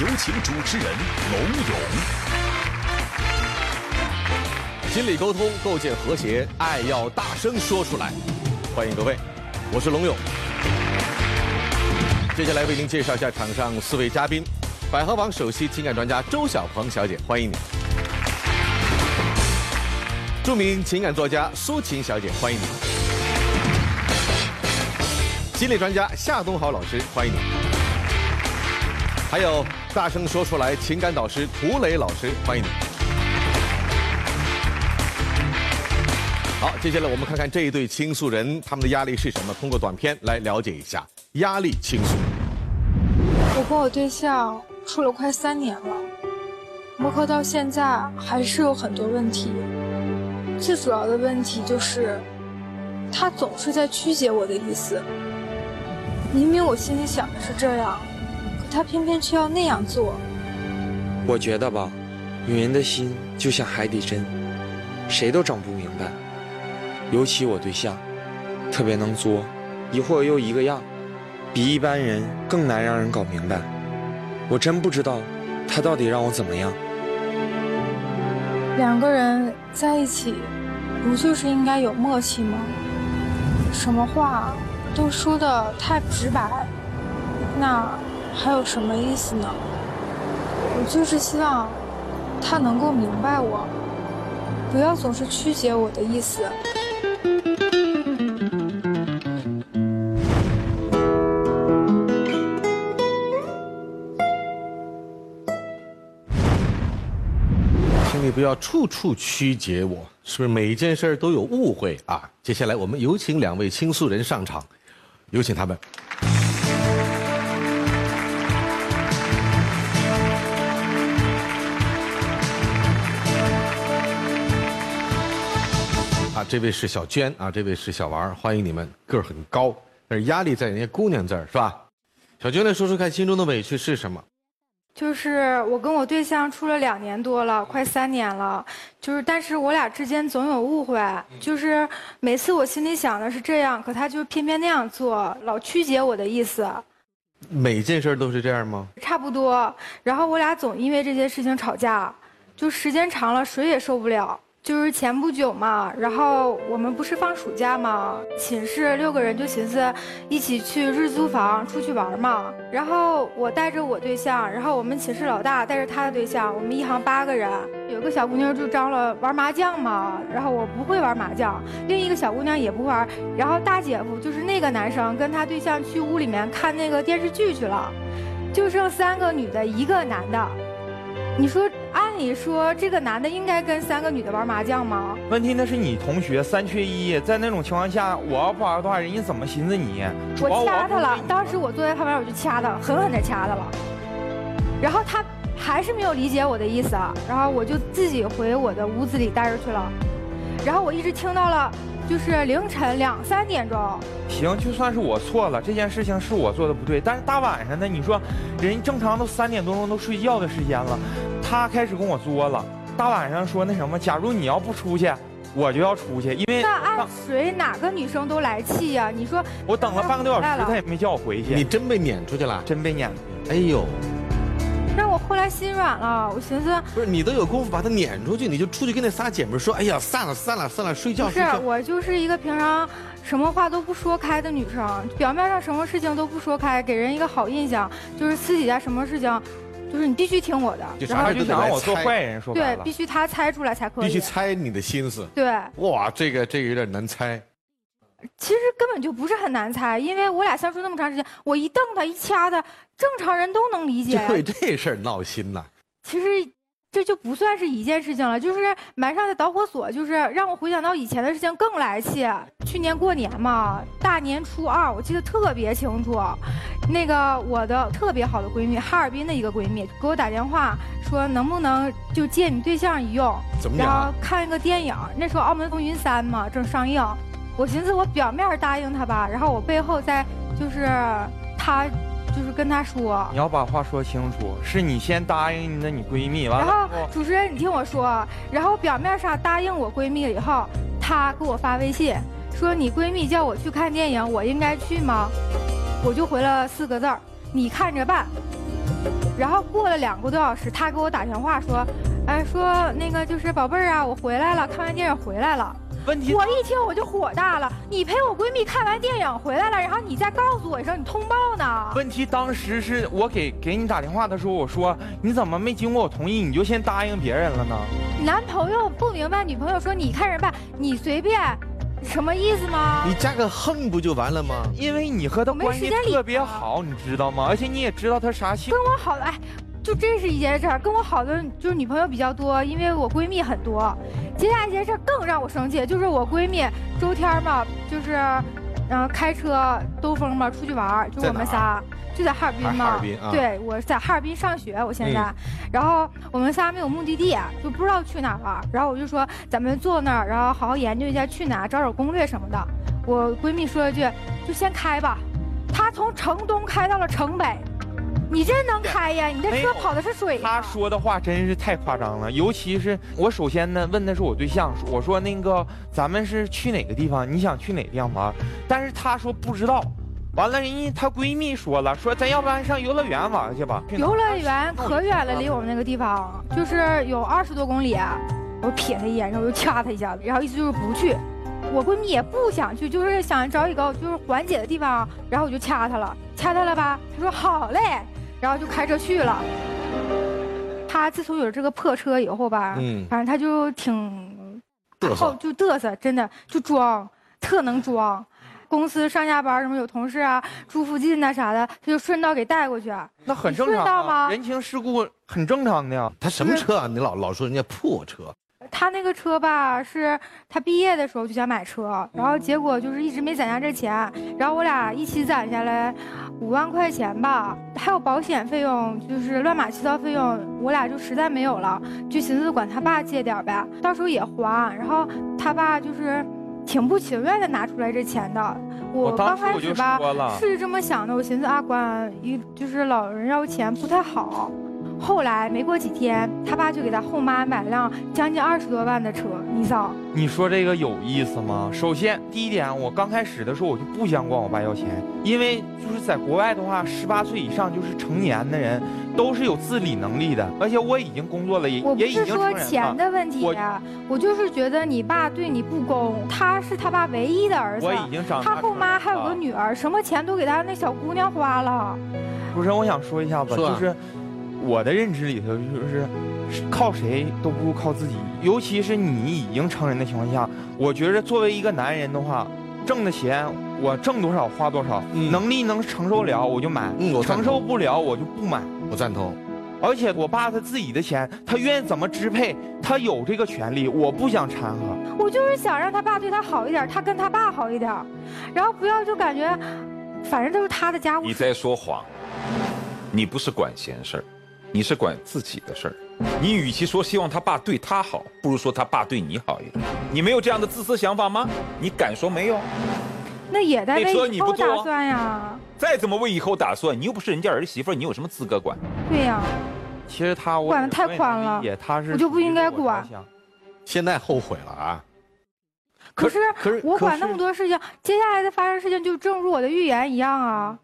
有请主持人龙勇。心理沟通，构建和谐，爱要大声说出来。欢迎各位，我是龙勇。接下来为您介绍一下场上四位嘉宾：百合网首席情感专家周小鹏小姐，欢迎你；著名情感作家苏琴小姐，欢迎你；心理专家夏东豪老师，欢迎你；还有大声说出来情感导师涂磊老师，欢迎你。好，接下来我们看看这一对倾诉人他们的压力是什么，通过短片来了解一下压力倾诉。我跟我对象处了快三年了，磨合到现在还是有很多问题。最主要的问题就是，他总是在曲解我的意思。明明我心里想的是这样，他偏偏却要那样做。我觉得吧，女人的心就像海底针，谁都整不明白。尤其我对象，特别能作，一会儿又一个样，比一般人更难让人搞明白。我真不知道他到底让我怎么样。两个人在一起，不就是应该有默契吗？什么话都说的太直白，那还有什么意思呢？我就是希望他能够明白我，不要总是曲解我的意思。请你不要处处曲解我，是不是每一件事儿都有误会啊？接下来我们有请两位倾诉人上场，有请他们。这位是小娟啊，这位是小王，欢迎你们，个儿很高，但是压力在人家姑娘这儿是吧？小娟来说说看，心中的委屈是什么？就是我跟我对象处了两年多了，快三年了。就是，但是我俩之间总有误会。就是每次我心里想的是这样，可他就偏偏那样做，老曲解我的意思，每件事儿都是这样吗？差不多。然后我俩总因为这些事情吵架，就时间长了谁也受不了。就是前不久嘛，然后我们不是放暑假嘛，寝室六个人就寻思一起去日租房出去玩嘛。然后我带着我对象，然后我们寝室老大带着他的对象，我们一行八个人。有个小姑娘就张罗玩麻将嘛，然后我不会玩麻将，另一个小姑娘也不玩。然后大姐夫就是那个男生跟他对象去屋里面看那个电视剧去了，就剩三个女的，一个男的。你说，按理说这个男的应该跟三个女的玩麻将吗？问题那是你同学三缺一，在那种情况下，我要不玩的话，人家怎么寻思你？我掐他了，当时我坐在旁边，我就掐他，狠狠的掐他了。然后他还是没有理解我的意思，啊，然后我就自己回我的屋子里待着去了。然后我一直听到了，就是凌晨两三点钟，行，就算是我错了，这件事情是我做的不对。但是大晚上的，你说人正常都三点多钟都睡觉的时间了，他开始跟我作了。大晚上说那什么，假如你要不出去，我就要出去，因为那按谁哪个女生都来气呀、你说我等了半个多小时，他也没叫我回去。你真被撵出去了？真被撵出去。哎呦，后来心软了，我寻思不是你都有功夫把他撵出去，你就出去跟那仨姐妹说，哎呀，散了散了散了，睡觉不是。我就是一个平常什么话都不说开的女生，表面上什么事情都不说开，给人一个好印象，就是私底下什么事情，就是你必须听我的，然后就啥事都得他就想让我做坏人，说白对，必。须他猜出来才可以。必须猜你的心思。对，哇，这个这个有点难猜。其实根本就不是很难猜，因为我俩相处那么长时间，我一瞪他一掐他，正常人都能理解就。为这事儿闹心呐。其实这就不算是一件事情了，就是埋上的导火索，就是让我回想到以前的事情更来气。去年过年嘛，大年初二，我记得特别清楚，那个我的特别好的闺蜜，哈尔滨的一个闺蜜，给我打电话说能不能就借你对象一用，怎么然后讲？看一个电影，那时候《澳门风云三》嘛正上映，我寻思我表面答应他吧，然后我背后再就是他就是跟他说，你要把话说清楚，是你先答应的你闺蜜，完然后了然后主持人，你听我说，然后表面上答应我闺蜜了以后，她给我发微信说你闺蜜叫我去看电影，我应该去吗？我就回了四个字儿，你看着办。然后过了两个多小时，她给我打电话说，哎，说那个就是宝贝儿啊，我回来了，看完电影回来了。问题我一听我就火大了，你陪我闺蜜看完电影回来了，然后你再告诉我一声，你通报呢？问题当时是我给给你打电话的时候，我说你怎么没经过我同意你就先答应别人了呢？男朋友不明白女朋友说你看着办，你随便，什么意思吗？你加个横不就完了吗？因为你和他没关系时间理特别好，你知道吗？而且你也知道他啥性跟我好了，哎，就这是一件事儿。跟我好的就是女朋友比较多，因为我闺蜜很多。接下来一件事儿更让我生气，就是我闺蜜周天儿嘛，就是，嗯、开车兜风嘛，出去玩儿，就我们在仨，就在哈尔滨嘛。哈尔滨啊对，我在哈尔滨上学，我现在，然后我们仨没有目的地，就不知道去哪儿玩。然后我就说咱们坐那儿，然后好好研究一下去哪儿，找找攻略什么的。我闺蜜说了句，就先开吧。她从城东开到了城北，你这能开呀？你这车跑的是水他。说的话真是太夸张了，尤其是我首先呢问的是我对象，我说那个咱们是去哪个地方？你想去哪个地方玩？但是他说不知道。完了，人家她闺蜜说了，说咱要不然上游乐园玩去吧。游乐园可远了，离我们那个地方就是有二十多公里。我瞥她一眼，然后我就掐她一下子，然后意思就是不去。我闺蜜也不想去，就是想找一个就是缓解的地方，然后我就掐她了，掐她了吧？她说好嘞，然后就开车去了。他自从有了这个破车以后吧，嗯反正他就挺嘚瑟好就嘚瑟，真的就装，特能装。公司上下班什么有同事啊住附近呐啥的，他就顺道给带过去。那很正常、啊，顺道吗人情世故很正常的呀。他什么车啊？你老老说人家破车，他那个车吧，是他毕业的时候就想买车，然后结果就是一直没攒下这钱，然后我俩一起攒下来五万块钱吧，还有保险费用，就是乱码七糟费用，我俩就实在没有了，就寻思管他爸借点呗，到时候也还。然后他爸就是挺不情愿的拿出来这钱的，我刚开始吧，是这么想的，我寻思啊，管一就是老人要钱不太好。后来没过几天，他爸就给他后妈买了辆将近二十多万的车，你嫂。你说这个有意思吗？首先，第一点，我刚开始的时候我就不想管我爸要钱，因为就是在国外的话，十八岁以上就是成年的人，都是有自理能力的，而且我已经工作了，也已是说经成人了。钱的问题我呀，我就是觉得你爸对你不公，他是他爸唯一的儿子我，已经长大他后妈还有个女儿，什么钱都给他那小姑娘花了。主持人，我想说一下子，就是我的认知里头，就是靠谁都不如靠自己，尤其是你已经成人的情况下，我觉着作为一个男人的话，挣的钱我挣多少花多少，嗯。能力能承受了我就买，嗯我赞同。承受不了我就不买。我赞同。而且我爸他自己的钱，他愿意怎么支配，他有这个权利，我不想掺和。我就是想让他爸对他好一点，他跟他爸好一点，然后不要就感觉，反正都是他的家务你在说谎，你不是管闲事儿，你是管自己的事儿。你与其说希望他爸对他好，不如说他爸对你好一点。你没有这样的自私想法吗？你敢说没有？那也在为以后你不坐打算呀。再怎么为以后打算，你又不是人家儿媳妇，你有什么资格管？对呀、其实他我管的太宽了也他是我就不应该管现在后悔了啊！可是可是我管那么多事情，接下来的发生事情就正如我的预言一样啊。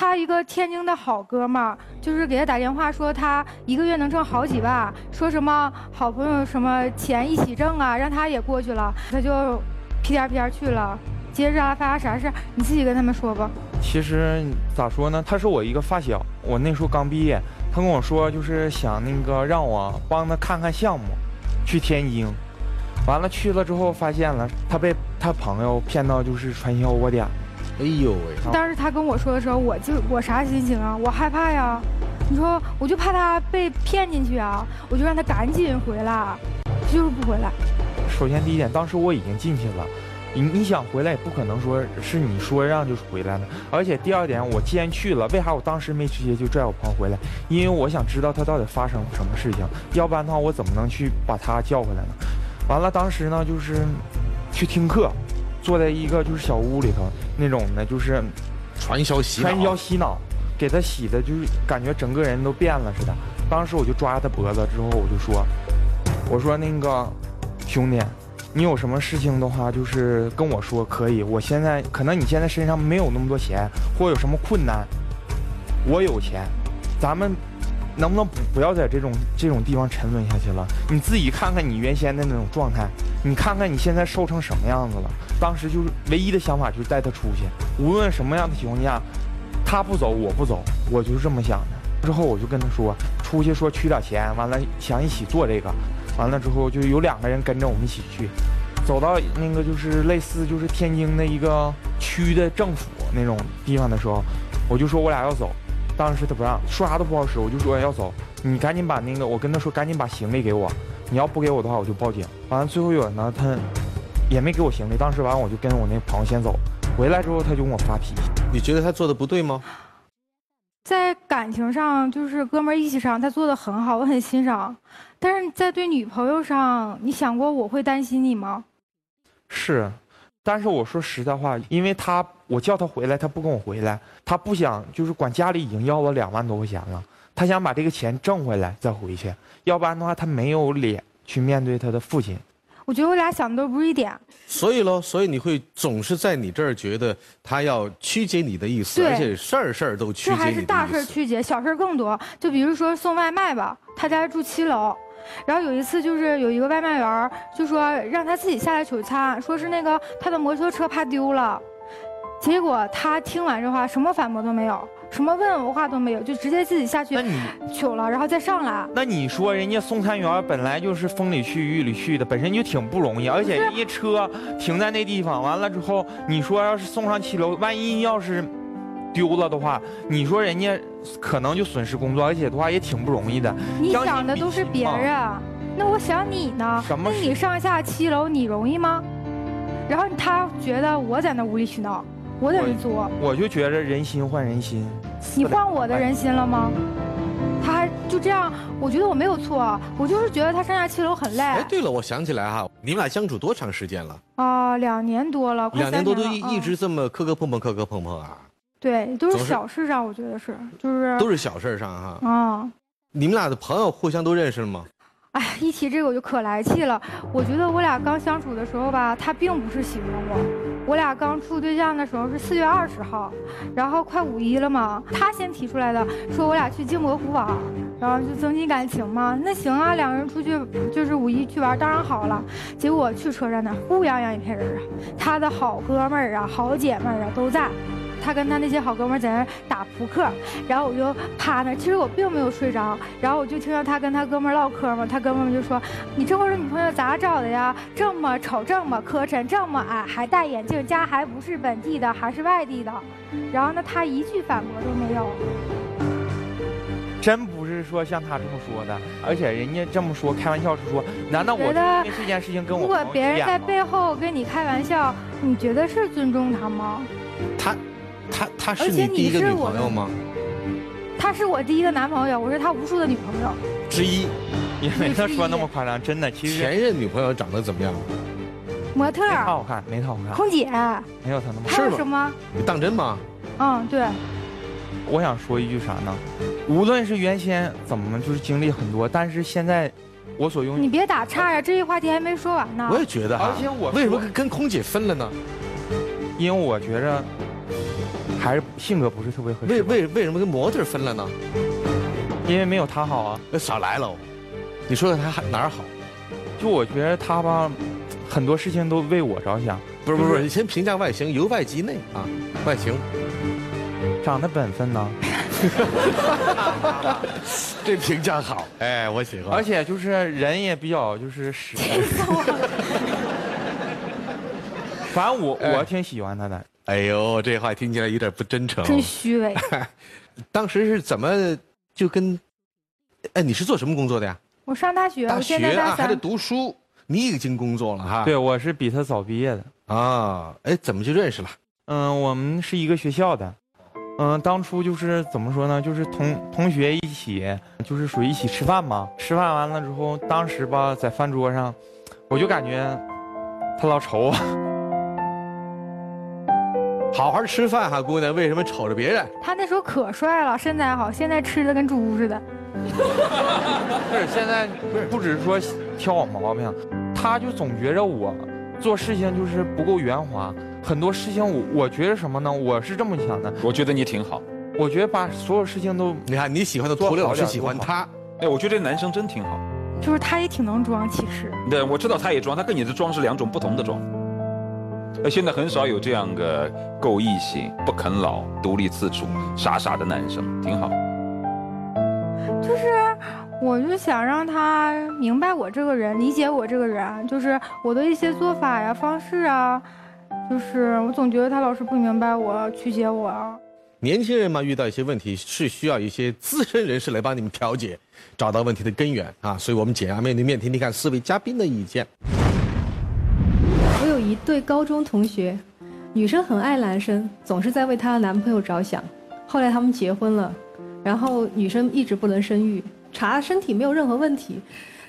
他一个天津的好哥们儿，就是给他打电话说他一个月能挣好几万，说什么好朋友什么钱一起挣啊，让他也过去了，他就屁颠屁颠去了。接着啊发生啥事儿，你自己跟他们说吧。其实咋说呢，他是我一个发小，我那时候刚毕业，他跟我说就是想那个让我帮他看看项目，去天津。完了去了之后发现了，他被他朋友骗到就是传销窝点。哎呦喂，当时他跟我说的时候，我就我啥心情啊？我害怕呀。你说我就怕他被骗进去啊，我就让他赶紧回来，就是不回来。首先第一点，当时我已经进去了，你你想回来也不可能说是你说让就回来了。而且第二点，我既然去了，为啥我当时没直接就拽我朋友回来？因为我想知道他到底发生什么事情，要不然的话我怎么能去把他叫回来呢？完了，当时呢就是去听课，坐在一个就是小屋里头那种的，就是传销洗脑，传销洗脑，给他洗的，就是感觉整个人都变了似的。当时我就抓他脖子，之后我就说：“我说那个兄弟，你有什么事情的话，就是跟我说可以。我现在可能你现在身上没有那么多钱，或有什么困难，我有钱，咱们能不能不不要在这种这种地方沉沦下去了？你自己看看你原先的那种状态，你看看你现在瘦成什么样子了。当时就是唯一的想法就是带他出去，无论什么样的情况下，他不走我不走，我就是这么想的。之后我就跟他说，出去说取点钱，完了想一起做这个，完了之后就有两个人跟着我们一起去，走到那个就是类似就是天津的一个区的政府那种地方的时候，我就说我俩要走，当时他不让，说啥都不好使，我就说要走，你赶紧把那个我跟他说赶紧把行李给我，你要不给我的话我就报警。完了最后有呢他也没给我行李，当时完我就跟我那朋友先走，回来之后他就跟我发脾气，你觉得他做的不对吗？在感情上，就是哥们儿义气上，他做的很好，我很欣赏。但是在对女朋友上，你想过我会担心你吗？是，但是我说实在话，因为他我叫他回来，他不跟我回来，他不想就是管家里已经要了两万多块钱了，他想把这个钱挣回来再回去，要不然的话他没有脸去面对他的父亲。我觉得我俩想的都不是一点。所以喽，所以你会总是在你这儿觉得他要曲解你的意思，而且事儿事儿都曲解你的意思。还是大事儿曲解，小事儿更多。就比如说送外卖吧，他家住七楼，然后有一次就是有一个外卖员儿就说让他自己下来取餐，说是那个他的摩托车怕丢了，结果他听完这话什么反驳都没有，什么问我话都没有，就直接自己下去取了，然后再上来。那你说人家送餐员本来就是风里去雨里去的，本身就挺不容易，而且人家车停在那地方，完了之后，你说要是送上七楼，万一要是丢了的话，你说人家可能就损失工作，而且的话也挺不容易的。你想的都是别人，那我想你呢？什么那你上下七楼你容易吗？然后他觉得我在那无理取闹，我在那作，我就觉着人心换人心，你换我的人心了吗？他还就这样，我觉得我没有错，我就是觉得他上下七楼很累哎，对了，我想起来哈，你们俩相处多长时间了？啊、两年多了，快两年多都一一直这么磕磕碰碰，磕磕碰碰啊，对，都是小事上，我觉得是，就是都是小事上哈。啊。你们俩的朋友互相都认识了吗？哎，一提这个我就可来气了。我觉得我俩刚相处的时候吧，他并不是喜欢我。我俩刚处对象的时候是四月二十号，然后快五一了嘛，他先提出来的，说我俩去镜泊湖玩，然后就增进感情嘛。那行啊，两个人出去就是五一去玩，当然好了。结果去车站那乌泱泱一片人啊，他的好哥们儿啊、好姐妹儿啊都在。他跟他那些好哥们儿在那儿打扑克，然后我就趴那儿，其实我并没有睡着，然后我就听到他跟他哥们儿唠嗑嘛，他哥们儿就说：“你这会儿的女朋友咋找的呀？这么丑，这么磕碜，这么矮，还戴眼镜，家还不是本地的，还是外地的。”然后呢，他一句反驳都没有。真不是说像他这么说的，而且人家这么说开玩笑是说，难道我觉得因为这件事情跟我如果别人在背后跟你开玩笑，你觉得是尊重他吗？他，他他是你第一个女朋友吗？他是我第一个男朋友，我是他无数的女朋友。之一。也没他说那么夸张，真的，其实前任女朋友长得怎么样？模特儿、好看，没他好看，空姐，没有他那么好还有什么？你当真吗？嗯，对。我想说一句啥呢？无论是原先怎么就是经历很多，但是现在我所拥有你别打岔呀，这些话题还没说完呢。我也觉得啊。而且我为什么跟空姐分了呢？因为我觉着还是性格不是特别合适。为为为什么跟模特分了呢？因为没有他好啊。那少来了，你说说他还哪儿好？就我觉得他吧，很多事情都为我着想，不是不是不是，你先评价外形，由外及内啊，外形。长得本分呢，这评价好，哎，我喜欢。而且就是人也比较就是实在。反正我哎我挺喜欢他的。哎呦，这话听起来有点不真诚。真虚伪。当时是怎么就跟，哎，你是做什么工作的呀？我上大学，大我现在大学啊，还在。读书。你已经工作了哈？对，我是比他早毕业的。啊，哎，怎么就认识了？嗯，我们是一个学校的。嗯，当初就是怎么说呢？就是同同学一起，就是属于一起吃饭嘛。吃饭完了之后，当时吧，在饭桌上，我就感觉他老瞅我。好好吃饭哈，姑娘，为什么瞅着别人？他那时候可帅了，身材好，现在吃的跟猪似的。不是现在不是不只是说挑我毛病，他就总觉着我做事情就是不够圆滑，很多事情我我觉得什么呢？我是这么想的，我觉得你挺好。我觉得把所有事情都你看你喜欢的涂磊老师喜欢他，哎，我觉得这男生真挺好。就是他也挺能装，其实。对，我知道他也装，他跟你的装是两种不同的装。呃，现在很少有这样个够异性、不啃老、独立自主、傻傻的男生，挺好。就是，我就想让他明白我这个人，理解我这个人，就是我的一些做法呀、方式啊，就是我总觉得他老是不明白我、曲解我。年轻人嘛，遇到一些问题是需要一些资深人士来帮你们调解，找到问题的根源啊。所以我们简要面对面听听看四位嘉宾的意见。对高中同学，女生很爱男生，总是在为她的男朋友着想。后来他们结婚了，然后女生一直不能生育，查身体没有任何问题，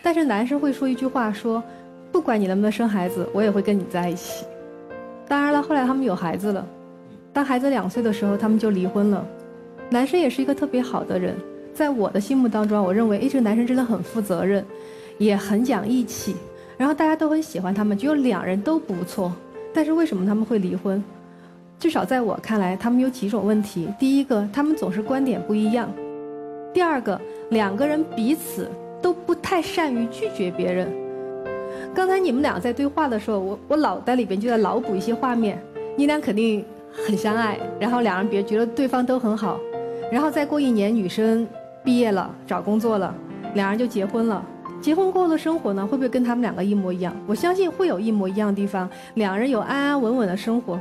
但是男生会说一句话说，不管你能不能生孩子，我也会跟你在一起。当然了，后来他们有孩子了，当孩子两岁的时候，他们就离婚了。男生也是一个特别好的人，在我的心目当中，我认为，哎，这个男生真的很负责任，也很讲义气。然后大家都很喜欢他们，觉得两人都不错。但是为什么他们会离婚？至少在我看来，他们有几种问题。第一个，他们总是观点不一样；第二个，两个人彼此都不太善于拒绝别人。刚才你们俩在对话的时候，我我脑袋里边就在脑补一些画面，你俩肯定很相爱，然后两人别觉得对方都很好，然后再过一年，女生毕业了，找工作了，两人就结婚了。结婚过后的生活呢，会不会跟他们两个一模一样？我相信会有一模一样的地方。两个人有安安稳稳的生活，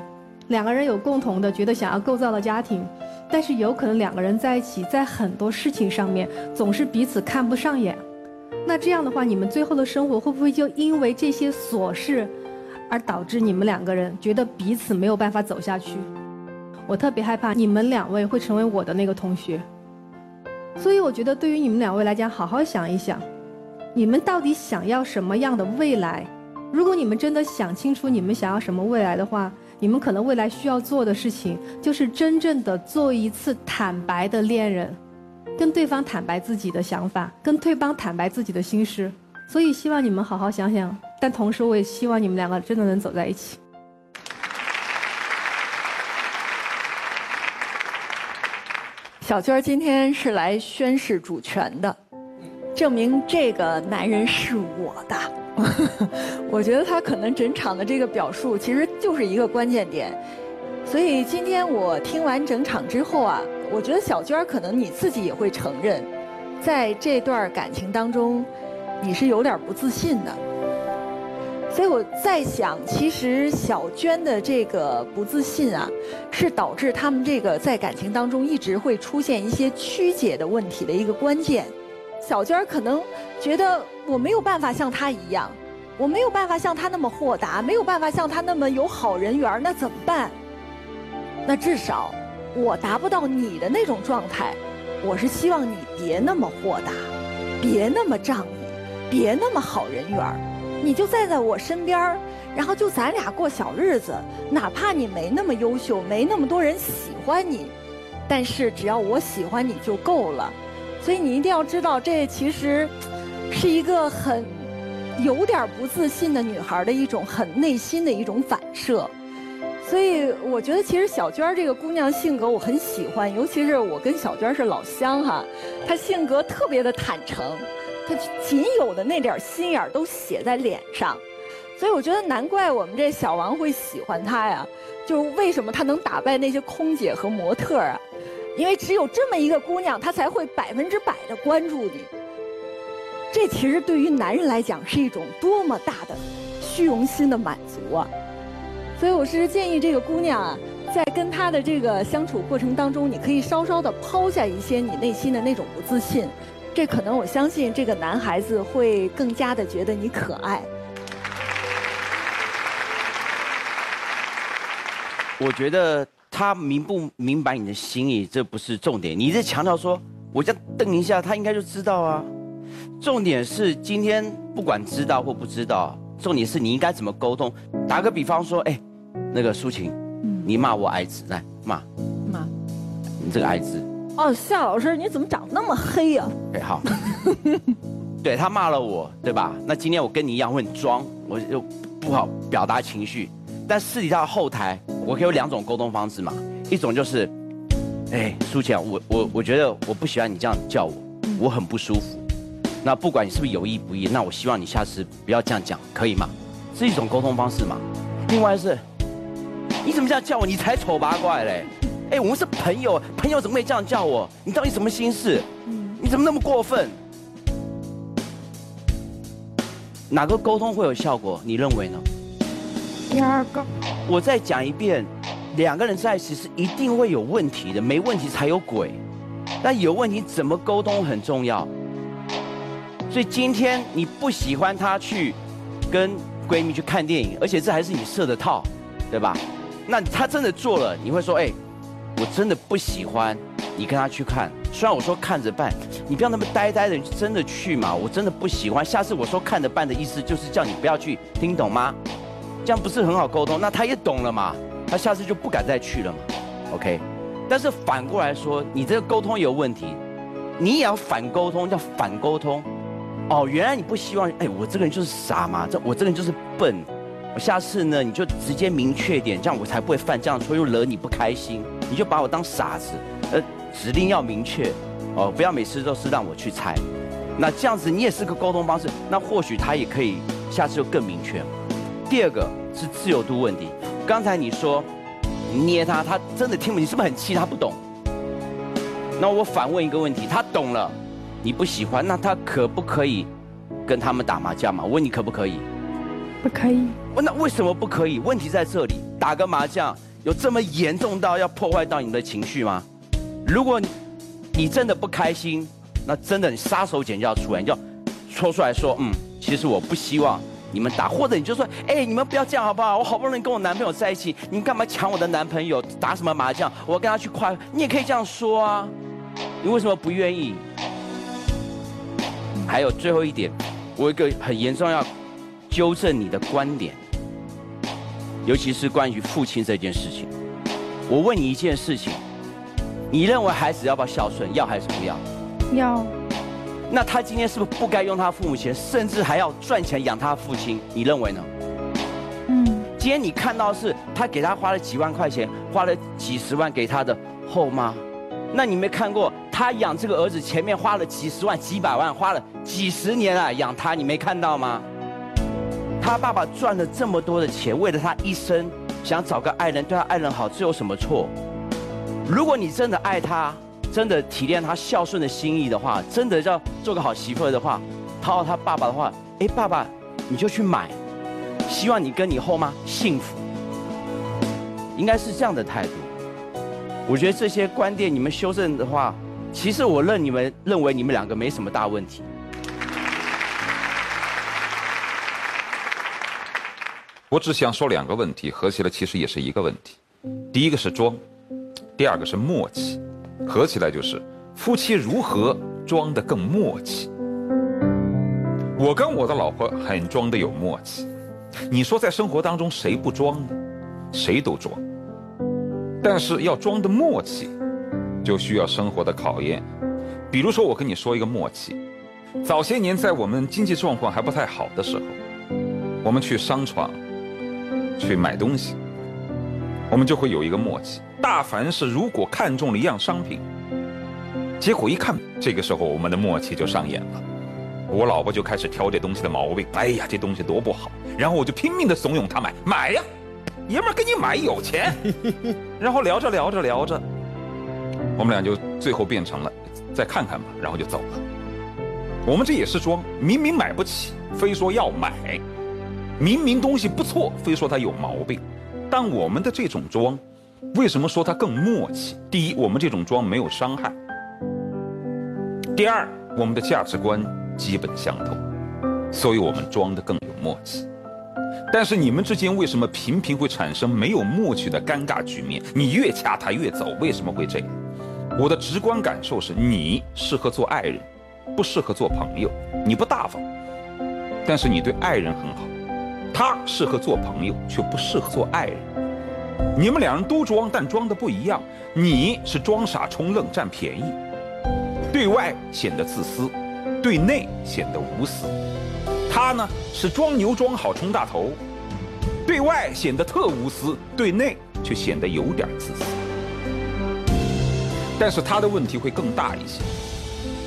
两个人有共同的觉得想要构造的家庭，但是有可能两个人在一起，在很多事情上面总是彼此看不上眼。那这样的话，你们最后的生活会不会就因为这些琐事，而导致你们两个人觉得彼此没有办法走下去？我特别害怕你们两位会成为我的那个同学。所以我觉得，对于你们两位来讲，好好想一想。你们到底想要什么样的未来？如果你们真的想清楚你们想要什么未来的话，你们可能未来需要做的事情就是真正的做一次坦白的恋人，跟对方坦白自己的想法，跟对方坦白自己的心事。所以希望你们好好想想，但同时我也希望你们两个真的能走在一起。小娟今天是来宣誓主权的。证明这个男人是我的，我觉得他可能整场的这个表述其实就是一个关键点。所以今天我听完整场之后啊，我觉得小娟可能你自己也会承认，在这段感情当中，你是有点不自信的。所以我在想，其实小娟的这个不自信啊，是导致他们这个在感情当中一直会出现一些曲解的问题的一个关键。小娟儿可能觉得我没有办法像他一样，我没有办法像他那么豁达，没有办法像他那么有好人缘，那怎么办？那至少我达不到你的那种状态，我是希望你别那么豁达，别那么仗义，别那么好人缘你就站在我身边然后就咱俩过小日子，哪怕你没那么优秀，没那么多人喜欢你，但是只要我喜欢你就够了。所以你一定要知道，这其实是一个很有点不自信的女孩的一种很内心的一种反射。所以我觉得，其实小娟这个姑娘性格我很喜欢，尤其是我跟小娟是老乡哈，她性格特别的坦诚，她仅有的那点心眼都写在脸上。所以我觉得难怪我们这小王会喜欢她呀，就是为什么她能打败那些空姐和模特啊？因为只有这么一个姑娘，她才会百分之百的关注你。这其实对于男人来讲是一种多么大的虚荣心的满足啊！所以我是建议这个姑娘啊，在跟他的这个相处过程当中，你可以稍稍的抛下一些你内心的那种不自信，这可能我相信这个男孩子会更加的觉得你可爱。我觉得他明不明白你的心意，这不是重点。你一直强调说，我这样瞪一下，他应该就知道啊。重点是今天不管知道或不知道，重点是你应该怎么沟通。打个比方说，哎，那个苏晴，你骂我矮子，来骂骂，你这个矮子。哦，夏老师，你怎么长那么黑呀？哎，好。对他骂了我，对吧？那今天我跟你一样会很装，我就不好表达情绪。但私底下后台，我可以有两种沟通方式嘛。一种就是，哎，苏晴，我我我觉得我不喜欢你这样叫我，我很不舒服。那不管你是不是有意不意，那我希望你下次不要这样讲，可以吗？是一种沟通方式嘛。另外是，你怎么这样叫我？你才丑八怪嘞！哎，我们是朋友，朋友怎么会这样叫我？你到底什么心事？你怎么那么过分？哪个沟通会有效果？你认为呢？第二个。我再讲一遍，两个人在一起是一定会有问题的，没问题才有鬼。但有问题怎么沟通很重要。所以今天你不喜欢他去跟闺蜜去看电影，而且这还是你设的套，对吧？那他真的做了，你会说：“哎，我真的不喜欢你跟他去看。”虽然我说看着办，你不要那么呆呆的，真的去嘛？我真的不喜欢。下次我说看着办的意思就是叫你不要去，听懂吗？这样不是很好沟通？那他也懂了嘛？他下次就不敢再去了嘛？OK？但是反过来说，你这个沟通有问题，你也要反沟通，叫反沟通。哦，原来你不希望，哎，我这个人就是傻嘛，这我这个人就是笨，我下次呢你就直接明确点，这样我才不会犯这样错，又惹你不开心，你就把我当傻子，呃，指令要明确，哦，不要每次都是让我去猜，那这样子你也是个沟通方式，那或许他也可以下次就更明确。第二个是自由度问题，刚才你说捏他，他真的听不，你是不是很气他不懂？那我反问一个问题，他懂了。你不喜欢，那他可不可以跟他们打麻将嘛？我问你可不可以？不可以。问那为什么不可以？问题在这里，打个麻将有这么严重到要破坏到你的情绪吗？如果你真的不开心，那真的你杀手锏就要出来，你就说出来说，嗯，其实我不希望你们打，或者你就说，哎，你们不要这样好不好？我好不容易跟我男朋友在一起，你干嘛抢我的男朋友？打什么麻将？我要跟他去快，你也可以这样说啊。你为什么不愿意？还有最后一点，我一个很严重要纠正你的观点，尤其是关于父亲这件事情。我问你一件事情，你认为孩子要不要孝顺？要还是不要？要。那他今天是不是不该用他父母钱，甚至还要赚钱养他父亲？你认为呢？嗯。今天你看到是他给他花了几万块钱，花了几十万给他的后妈，那你没看过？他养这个儿子，前面花了几十万、几百万，花了几十年啊，养他，你没看到吗？他爸爸赚了这么多的钱，为了他一生想找个爱人，对他爱人好，这有什么错？如果你真的爱他，真的体谅他孝顺的心意的话，真的要做个好媳妇的话，讨好他爸爸的话，哎，爸爸，你就去买，希望你跟你后妈幸福，应该是这样的态度。我觉得这些观点你们修正的话。其实我认你们认为你们两个没什么大问题。我只想说两个问题，合起来其实也是一个问题。第一个是装，第二个是默契，合起来就是夫妻如何装的更默契。我跟我的老婆很装的有默契，你说在生活当中谁不装呢？谁都装，但是要装的默契。就需要生活的考验，比如说我跟你说一个默契，早些年在我们经济状况还不太好的时候，我们去商场去买东西，我们就会有一个默契。大凡是如果看中了一样商品，结果一看，这个时候我们的默契就上演了，我老婆就开始挑这东西的毛病，哎呀，这东西多不好，然后我就拼命的怂恿她买，买呀，爷们儿给你买有钱，然后聊着聊着聊着。我们俩就最后变成了，再看看吧，然后就走了。我们这也是装，明明买不起，非说要买；明明东西不错，非说它有毛病。但我们的这种装，为什么说它更默契？第一，我们这种装没有伤害；第二，我们的价值观基本相同，所以我们装的更有默契。但是你们之间为什么频频会产生没有默契的尴尬局面？你越掐他越走，为什么会这样？我的直观感受是你适合做爱人，不适合做朋友。你不大方，但是你对爱人很好。他适合做朋友，却不适合做爱人。你们两人都装，但装的不一样。你是装傻充愣占便宜，对外显得自私，对内显得无私。他呢是装牛装好充大头，对外显得特无私，对内却显得有点自私。但是他的问题会更大一些。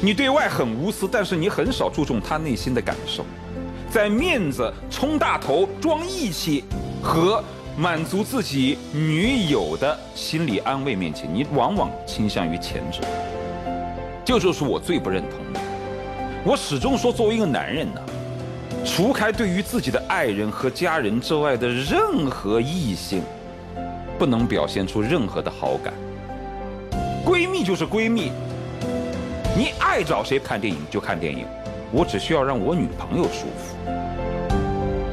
你对外很无私，但是你很少注重他内心的感受。在面子、充大头、装义气和满足自己女友的心理安慰面前，你往往倾向于前者。这就是我最不认同的。我始终说，作为一个男人呢。除开对于自己的爱人和家人之外的任何异性，不能表现出任何的好感。闺蜜就是闺蜜，你爱找谁看电影就看电影，我只需要让我女朋友舒服。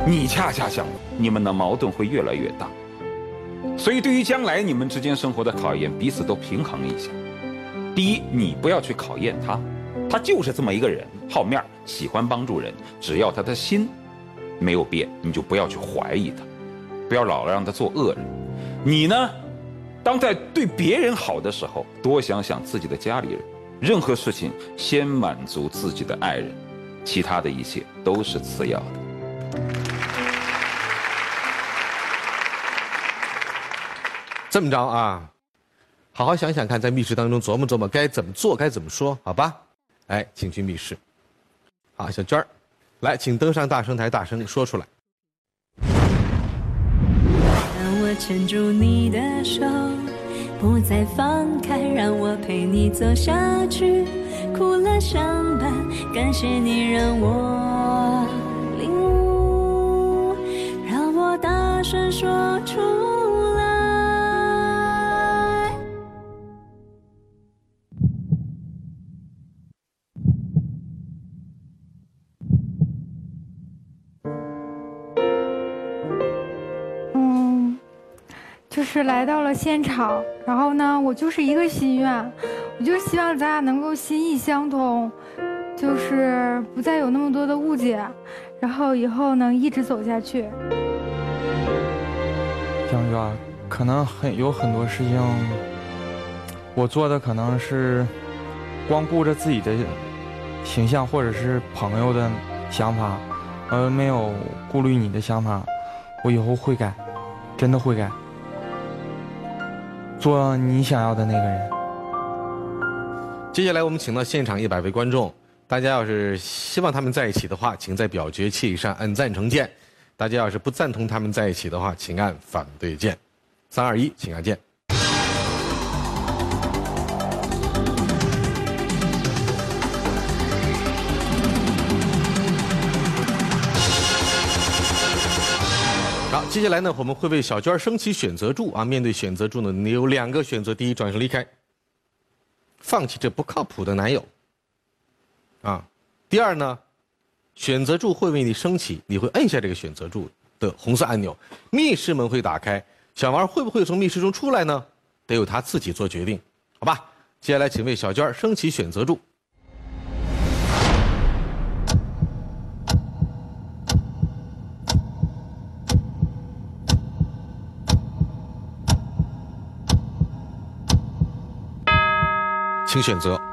你恰恰相反，你们的矛盾会越来越大。所以，对于将来你们之间生活的考验，彼此都平衡一下。第一，你不要去考验他。他就是这么一个人，好面儿喜欢帮助人。只要他的心没有变，你就不要去怀疑他，不要老让他做恶人。你呢，当在对别人好的时候，多想想自己的家里人。任何事情先满足自己的爱人，其他的一切都是次要的。这么着啊，好好想想看，在密室当中琢磨琢磨该怎么做，该怎么说，好吧？哎，请去密室。好，小娟儿，来，请登上大声台，大声说出来。让我牵住你的手，不再放开，让我陪你走下去，苦乐相伴。感谢你让我领悟，大声说出来。嗯，就。是来到了现场，然后呢，我就是一个心愿，我就希望咱俩能够心意相通，就是不再有那么多的误解，然后以后能一直走下去。江娟，可能很有很多事情，我做的可能是光顾着自己的形象或者是朋友的想法，而没有顾虑你的想法，我以后会改，真的会改。做你想要的那个人。接下来，我们请到现场一百位观众，大家要是希望他们在一起的话，请在表决器上按赞成键；大家要是不赞同他们在一起的话，请按反对键。三二一，请按键。好接下来呢，我们会为小娟升起选择柱啊。面对选择柱呢，你有两个选择：第一，转身离开，放弃这不靠谱的男友；啊，第二呢，选择柱会为你升起，你会摁下这个选择柱的红色按钮，密室门会打开，小王会不会从密室中出来呢？得由他自己做决定，好吧？接下来，请为小娟升起选择柱。请选择。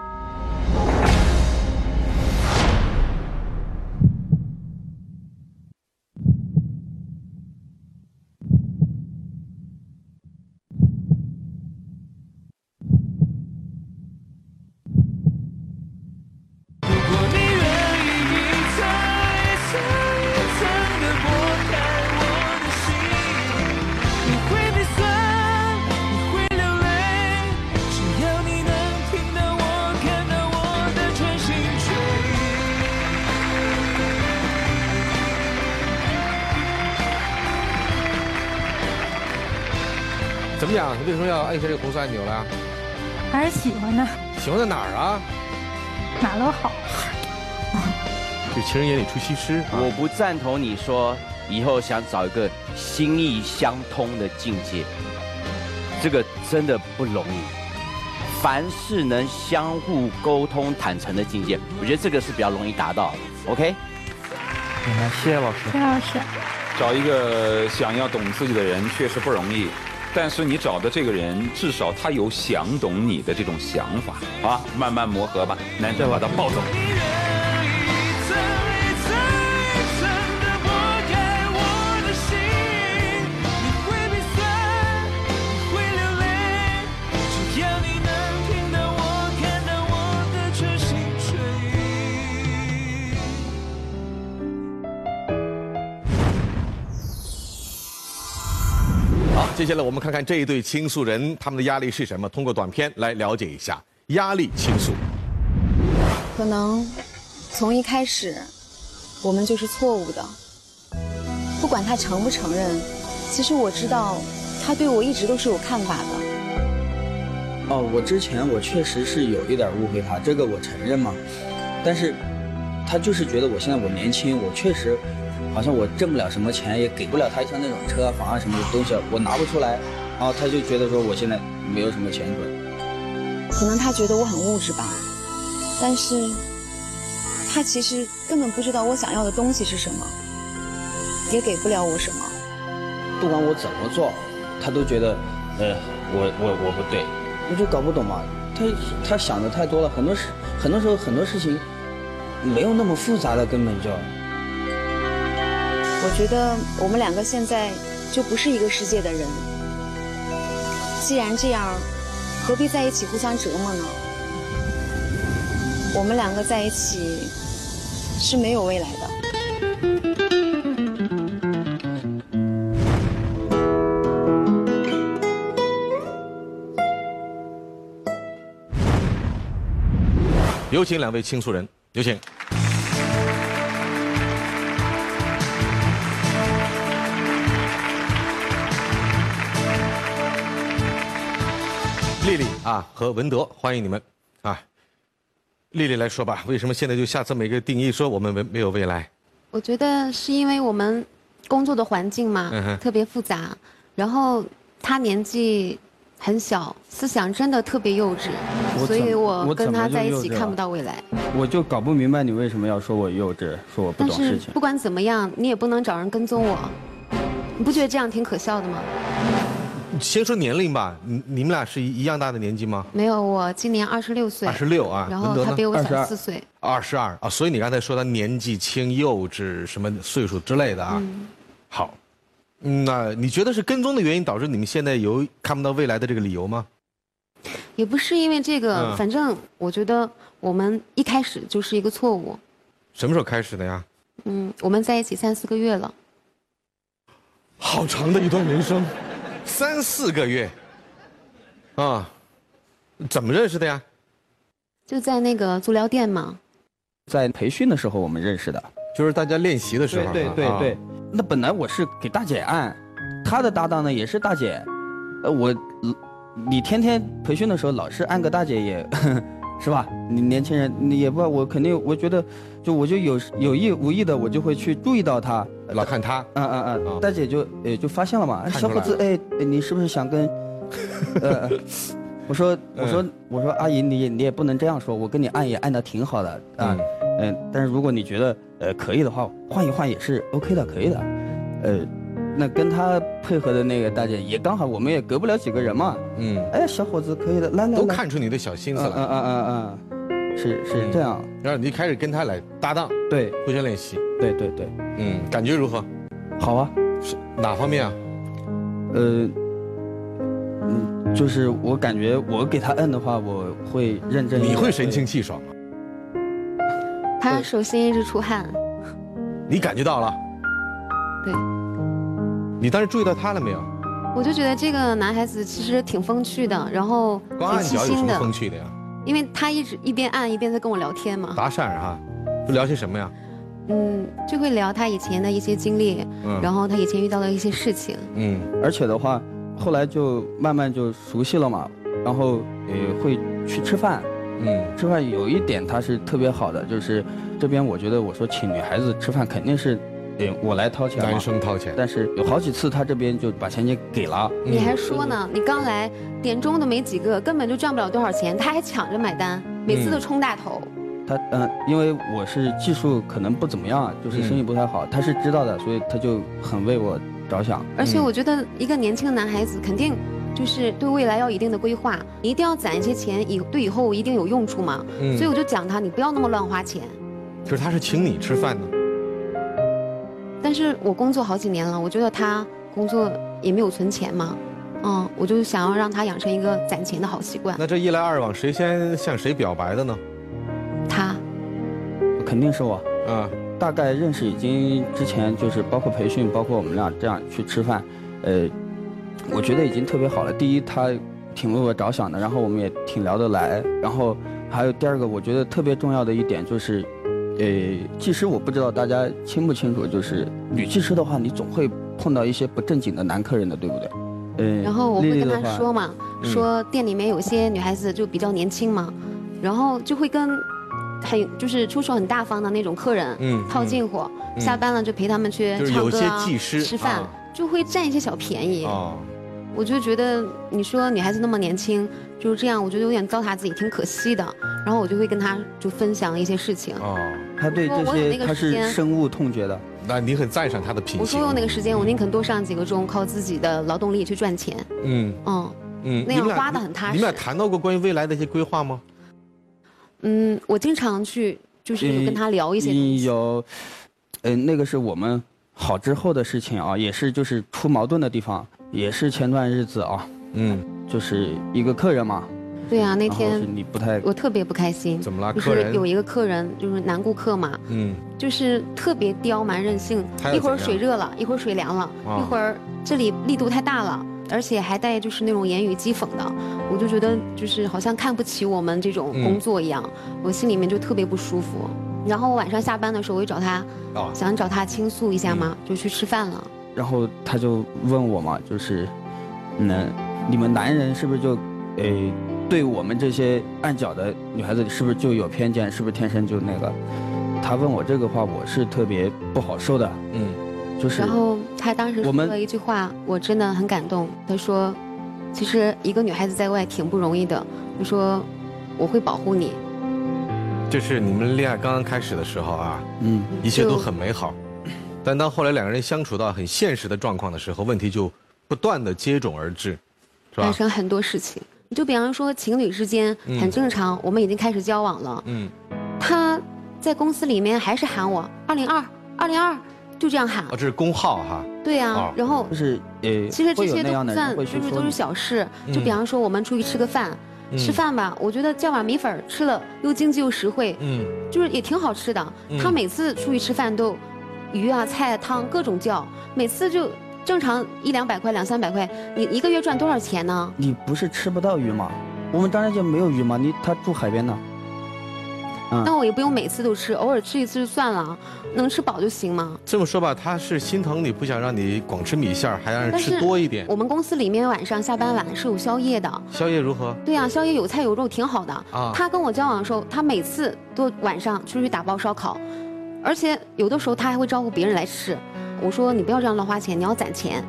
你为什么要按下这个红色按钮呢？还是喜欢呢，喜欢在哪儿啊？哪都好。这情人眼里出西施。啊我不赞同你说以后想找一个心意相通的境界，这个真的不容易。凡事能相互沟通、坦诚的境界，我觉得这个是比较容易达到的。OK，来，谢谢老师。谢谢老师，找一个想要懂自己的人确实不容易，但是你找的这个人，至少他有想懂你的这种想法，好？慢慢磨合吧，男生把她抱走。接下来我们看看这一对倾诉人他们的压力是什么，通过短片来了解一下压力倾诉。可能从一开始，我们就是错误的。不管他承不承认，其实我知道，他对我一直都是有看法的。哦，我之前我确实是有一点误会他，这个我承认嘛。但是，他就是觉得我现在我年轻，我确实好像我挣不了什么钱，也给不了他像那种车房啊什么的东西，我拿不出来。然后他就觉得说我现在没有什么钱赚。可能他觉得我很物质吧，但是，他其实根本不知道我想要的东西是什么，也给不了我什么。不管我怎么做，他都觉得，呃，我我我不对，我就搞不懂嘛。他他想的太多了，很多事很多时候很多事情没有那么复杂的，根本就。我觉得我们两个现在就不是一个世界的人。既然这样，何必在一起互相折磨呢？我们两个在一起是没有未来的。有请两位倾诉人，有请。啊和文德，欢迎你们啊！丽丽来说吧，为什么现在就下这么一个定义，说我们没没有未来？我觉得是因为我们工作的环境嘛，嗯特别复杂，然后他年纪很小，思想真的特别幼稚，所以我跟他在一起看不到未来。我就搞不明白你为什么要说我幼稚，说我不但是懂事情。不管怎么样，你也不能找人跟踪我，你不觉得这样挺可笑的吗？先说年龄吧，你你们俩是一一样大的年纪吗？没有，我今年二十六岁，二十六啊，然后他比我小四岁。二十二啊，所以你刚才说他年纪轻、幼稚什么岁数之类的啊。嗯好，嗯那你觉得是跟踪的原因导致你们现在有看不到未来的这个理由吗？也不是因为这个，嗯反正我觉得我们一开始就是一个错误。什么时候开始的呀？嗯，我们在一起三四个月了。好长的一段人生，三四个月，啊，怎么认识的呀？就在那个足疗店嘛。在培训的时候我们认识的，就是大家练习的时候啊。对对对啊对，那本来我是给大姐按，她的搭档呢也是大姐，呃我，你天天培训的时候老是按个大姐也，是吧？你年轻人你也不，我肯定我觉得，就我就有有意无意的我就会去注意到她，老看他，嗯嗯嗯，大姐就呃就发现了嘛，小伙子，哎，哎你是不是想跟，呃，我说我说我说阿姨你你也不能这样说，我跟你按也按的挺好的啊，嗯，但是如果你觉得呃可以的话，换一换也是 OK 的，可以的，呃，那跟他配合的那个大姐也刚好，我们也隔不了几个人嘛，嗯，哎，小伙子可以的，来来都看出你的小心思了。嗯嗯嗯嗯嗯，是是这样，然后你就开始跟他来搭档，对，互相练习。对对对，嗯，感觉如何？好啊，是哪方面啊？呃，嗯，就是我感觉我给他摁的话，我会认真。你会神清气爽吗？他手心一直出汗。你感觉到了？对。你当时注意到他了没有？我就觉得这个男孩子其实挺风趣的，然后光按脚有什么细心的，风趣的呀？因为他一直一边按一边在跟我聊天嘛，搭讪哈，都聊些什么呀？嗯，就会聊他以前的一些经历，嗯然后他以前遇到的一些事情。嗯，而且的话，后来就慢慢就熟悉了嘛，然后也会去吃饭。嗯，吃饭有一点他是特别好的，就是这边我觉得我说请女孩子吃饭肯定是，呃，我来掏钱，男生掏钱但是有好几次他这边就把钱给给了。你还说呢？你刚来，点中的没几个，根本就赚不了多少钱，他还抢着买单，每次都冲大头。他嗯、因为我是技术可能不怎么样，就是生意不太好，他是知道的，所以他就很为我着想。而且我觉得一个年轻的男孩子肯定就是对未来要有一定的规划，你一定要攒一些钱，以对以后一定有用处嘛。嗯所以我就讲他，你不要那么乱花钱。就是他是请你吃饭的，但是我工作好几年了，我觉得他工作也没有存钱嘛，嗯，我就想要让他养成一个攒钱的好习惯。那这一来二往，谁先向谁表白的呢？他肯定是我。嗯，大概认识已经之前就是包括培训，包括我们俩这样去吃饭，呃，我觉得已经特别好了。第一，他挺为我着想的，然后我们也挺聊得来，然后还有第二个，我觉得特别重要的一点就是，呃，技师我不知道大家清不清楚，就是女技师的话，你总会碰到一些不正经的男客人的，对不对？呃，然后我会跟他说嘛，嗯说店里面有些女孩子就比较年轻嘛，然后就会跟很就是出手很大方的那种客人，嗯套近乎，嗯下班了就陪他们去就是有些唱歌啊、技师吃饭，啊就会占一些小便宜。哦，我就觉得你说女孩子那么年轻，就是这样，我觉得有点糟蹋自己，挺可惜的。然后我就会跟他就分享一些事情。哦，他对这我我有那些他个时间是深恶痛绝的。那你很赞赏他的品我说行。我有那个时间，我宁肯多上几个钟，靠自己的劳动力去赚钱。嗯嗯嗯，那样花的很踏实你们俩谈到过关于未来的一些规划吗？嗯，我经常去就是跟他聊一些东嗯西。有，呃，那个是我们好之后的事情啊，也是就是出矛盾的地方，也是前段日子啊，嗯，就是一个客人嘛，对啊，那天你不太我特别不开心。怎么了就是客人？有一个客人，就是男顾客嘛，嗯，就是特别刁蛮任性一会儿水热了，一会儿水凉了，啊。一会儿这里力度太大了，而且还带就是那种言语讥讽的，我就觉得就是好像看不起我们这种嗯。工作一样，我心里面就特别不舒服。然后我晚上下班的时候，我就找他，啊想找他倾诉一下嗯嘛，就去吃饭了。然后他就问我嘛，就是，嗯，你们男人是不是就，呃，对我们这些按脚的女孩子是不是就有偏见？是不是天生就那个？他问我这个话，我是特别不好受的。嗯，就是然后他当时我们说了一句话，我真的很感动。他说：“其实一个女孩子在外挺不容易的。”他说：“我会保护你。这是你们恋爱刚刚开始的时候啊，嗯，一切都很美好，但当后来两个人相处到很现实的状况的时候，问题就不断的接踵而至，是吧？发生很多事情。你就比方说情侣之间嗯很正常，我们已经开始交往了，嗯，他在公司里面还是喊我二零二二零二，就这样喊哦，。这是工号哈，对呀、哦然后就是呃，其实这些都不算，就是都是小事。就嗯比方说我们出去吃个饭，嗯吃饭吧，我觉得叫碗米粉吃了又经济又实惠，嗯，就是也挺好吃的。嗯他每次出去吃饭都鱼啊、菜啊、汤各种叫，每次就正常一两百块、两三百块，你一个月赚多少钱呢？你不是吃不到鱼吗？我们张家界没有鱼吗？你他住海边呢。嗯那我也不用每次都吃，偶尔吃一次就算了，能吃饱就行嘛。这么说吧，他是心疼你，不想让你光吃米线，还让人吃多一点。我们公司里面晚上下班晚是有宵夜的，宵夜如何？对呀、宵夜有菜有肉，挺好的。啊他跟我交往的时候，他每次都晚上出去打包烧烤，而且有的时候他还会招呼别人来吃。我说你不要这样乱花钱，你要攒钱。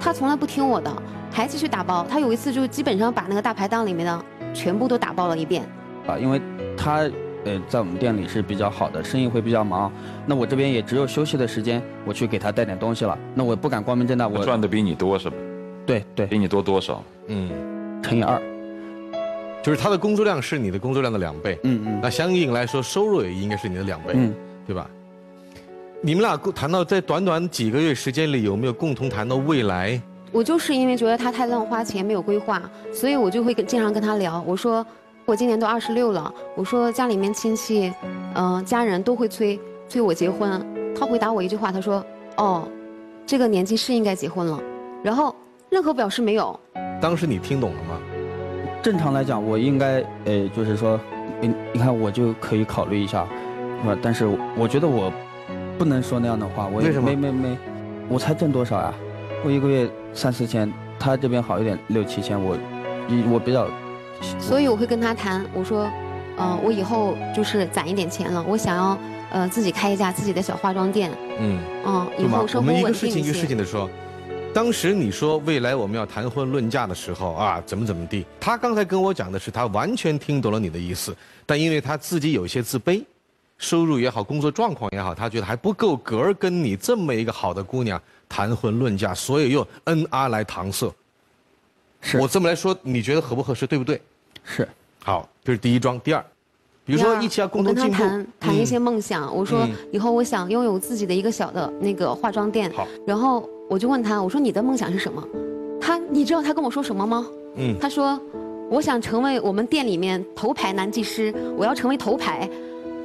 他从来不听我的，还继续打包。他有一次就基本上把那个大排档里面的全部都打包了一遍。啊，因为他呃在我们店里是比较好的，生意会比较忙。那我这边也只有休息的时间，我去给他带点东西了。那我不敢光明正大，我赚的比你多是吧？对对，比你多多少？嗯，乘以二。就是他的工作量是你的工作量的两倍，嗯嗯，那相应来说，收入也应该是你的两倍，嗯，对吧？你们俩共谈到在短短几个月时间里，有没有共同谈到未来？我就是因为觉得他太乱花钱，没有规划，所以我就会跟经常跟他聊。我说我今年都二十六了，我说家里面亲戚，嗯、家人都会催催我结婚。他回答我一句话，他说：“哦，这个年纪是应该结婚了。”然后任何表示没有。当时你听懂了吗？正常来讲，我应该呃，就是说，你你看我就可以考虑一下，是吧？但是我觉得我不能说那样的话，我也为什么没没没，我才挣多少呀？我一个月三四千，他这边好一点，六七千，我，一我比较，所以我会跟他谈，我说，呃，我以后就是攒一点钱了，我想要呃自己开一家自己的小化妆店，嗯，嗯，以对吗后？生活我们一个事情一个事情。的说，当时你说未来我们要谈婚论嫁的时候啊，怎么怎么地？他刚才跟我讲的是他完全听懂了你的意思，但因为他自己有些自卑，收入也好，工作状况也好，他觉得还不够格儿跟你这么一个好的姑娘谈婚论嫁，所以用恩啊来搪塞。是我这么来说，你觉得合不合适？对不对？是。好，这是第一桩。第二，比如说一起要共同进步谈谈一些梦想，我说嗯以后我想拥有自己的一个小的那个化妆店。好，然后我就问他，我说你的梦想是什么？他，你知道他跟我说什么吗？嗯他说，我想成为我们店里面头牌男技师，我要成为头牌。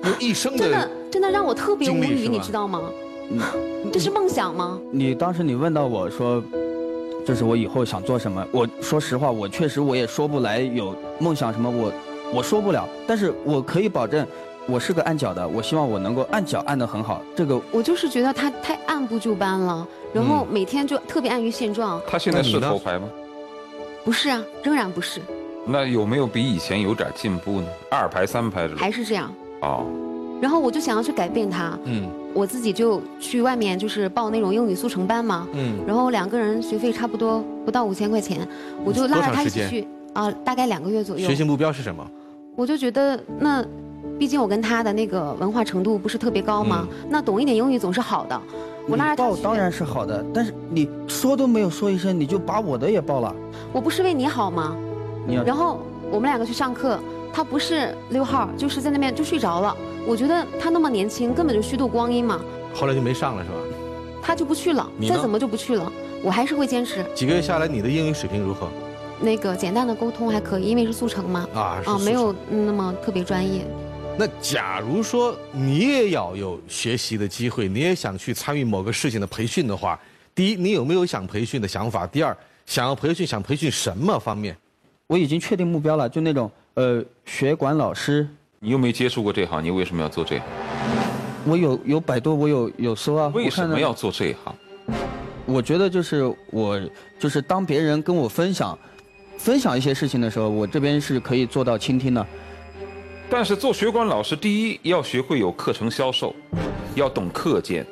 用一生真的真的让我特别无语，你知道吗？这是梦想吗？你当时你问到我说，就是我以后想做什么？我说实话，我确实我也说不来有梦想什么，我我说不了。但是我可以保证，我是个按脚的，我希望我能够按脚按得很好。这个我就是觉得他太按部就班了，然后嗯每天就特别安于现状。他现在是头牌吗？不是啊，仍然不是，那有没有比以前有点进步呢？二排、三排还是这样。哦，然后我就想要去改变他，嗯我自己就去外面就是报那种英语速成班嘛，嗯然后两个人学费差不多不到五千块钱，我就拉着他一起去啊，大概两个月左右学。习目标是什么？我就觉得那，毕竟我跟他的那个文化程度不是特别高嘛，那懂一点英语总是好的。我拉着他，报当然是好的，但是你说都没有说一声，你就把我的也报了。我不是为你好吗？你要然后我们两个去上课，他不是溜号，就是在那边就睡着了。我觉得他那么年轻，根本就虚度光阴嘛，后来就没上了是吧？他就不去了，再怎么就不去了。我还是会坚持几个月下来，你的英语水平如何？那个简单的沟通还可以，因为是速成嘛。啊是速没有嗯那么特别专业。那假如说你也要有学习的机会，你也想去参与某个事情的培训的话，第一，你有没有想培训的想法？第二，想要培训，想培训什么方面？我已经确定目标了，就那种呃学管老师，你又没接触过这行，你为什么要做这行？我有有百度，我有有搜啊。为什么要做这一行？我觉得就是我就是当别人跟我分享分享一些事情的时候，我这边是可以做到倾听的。但是做学管老师，第一要学会有课程销售，要懂课件。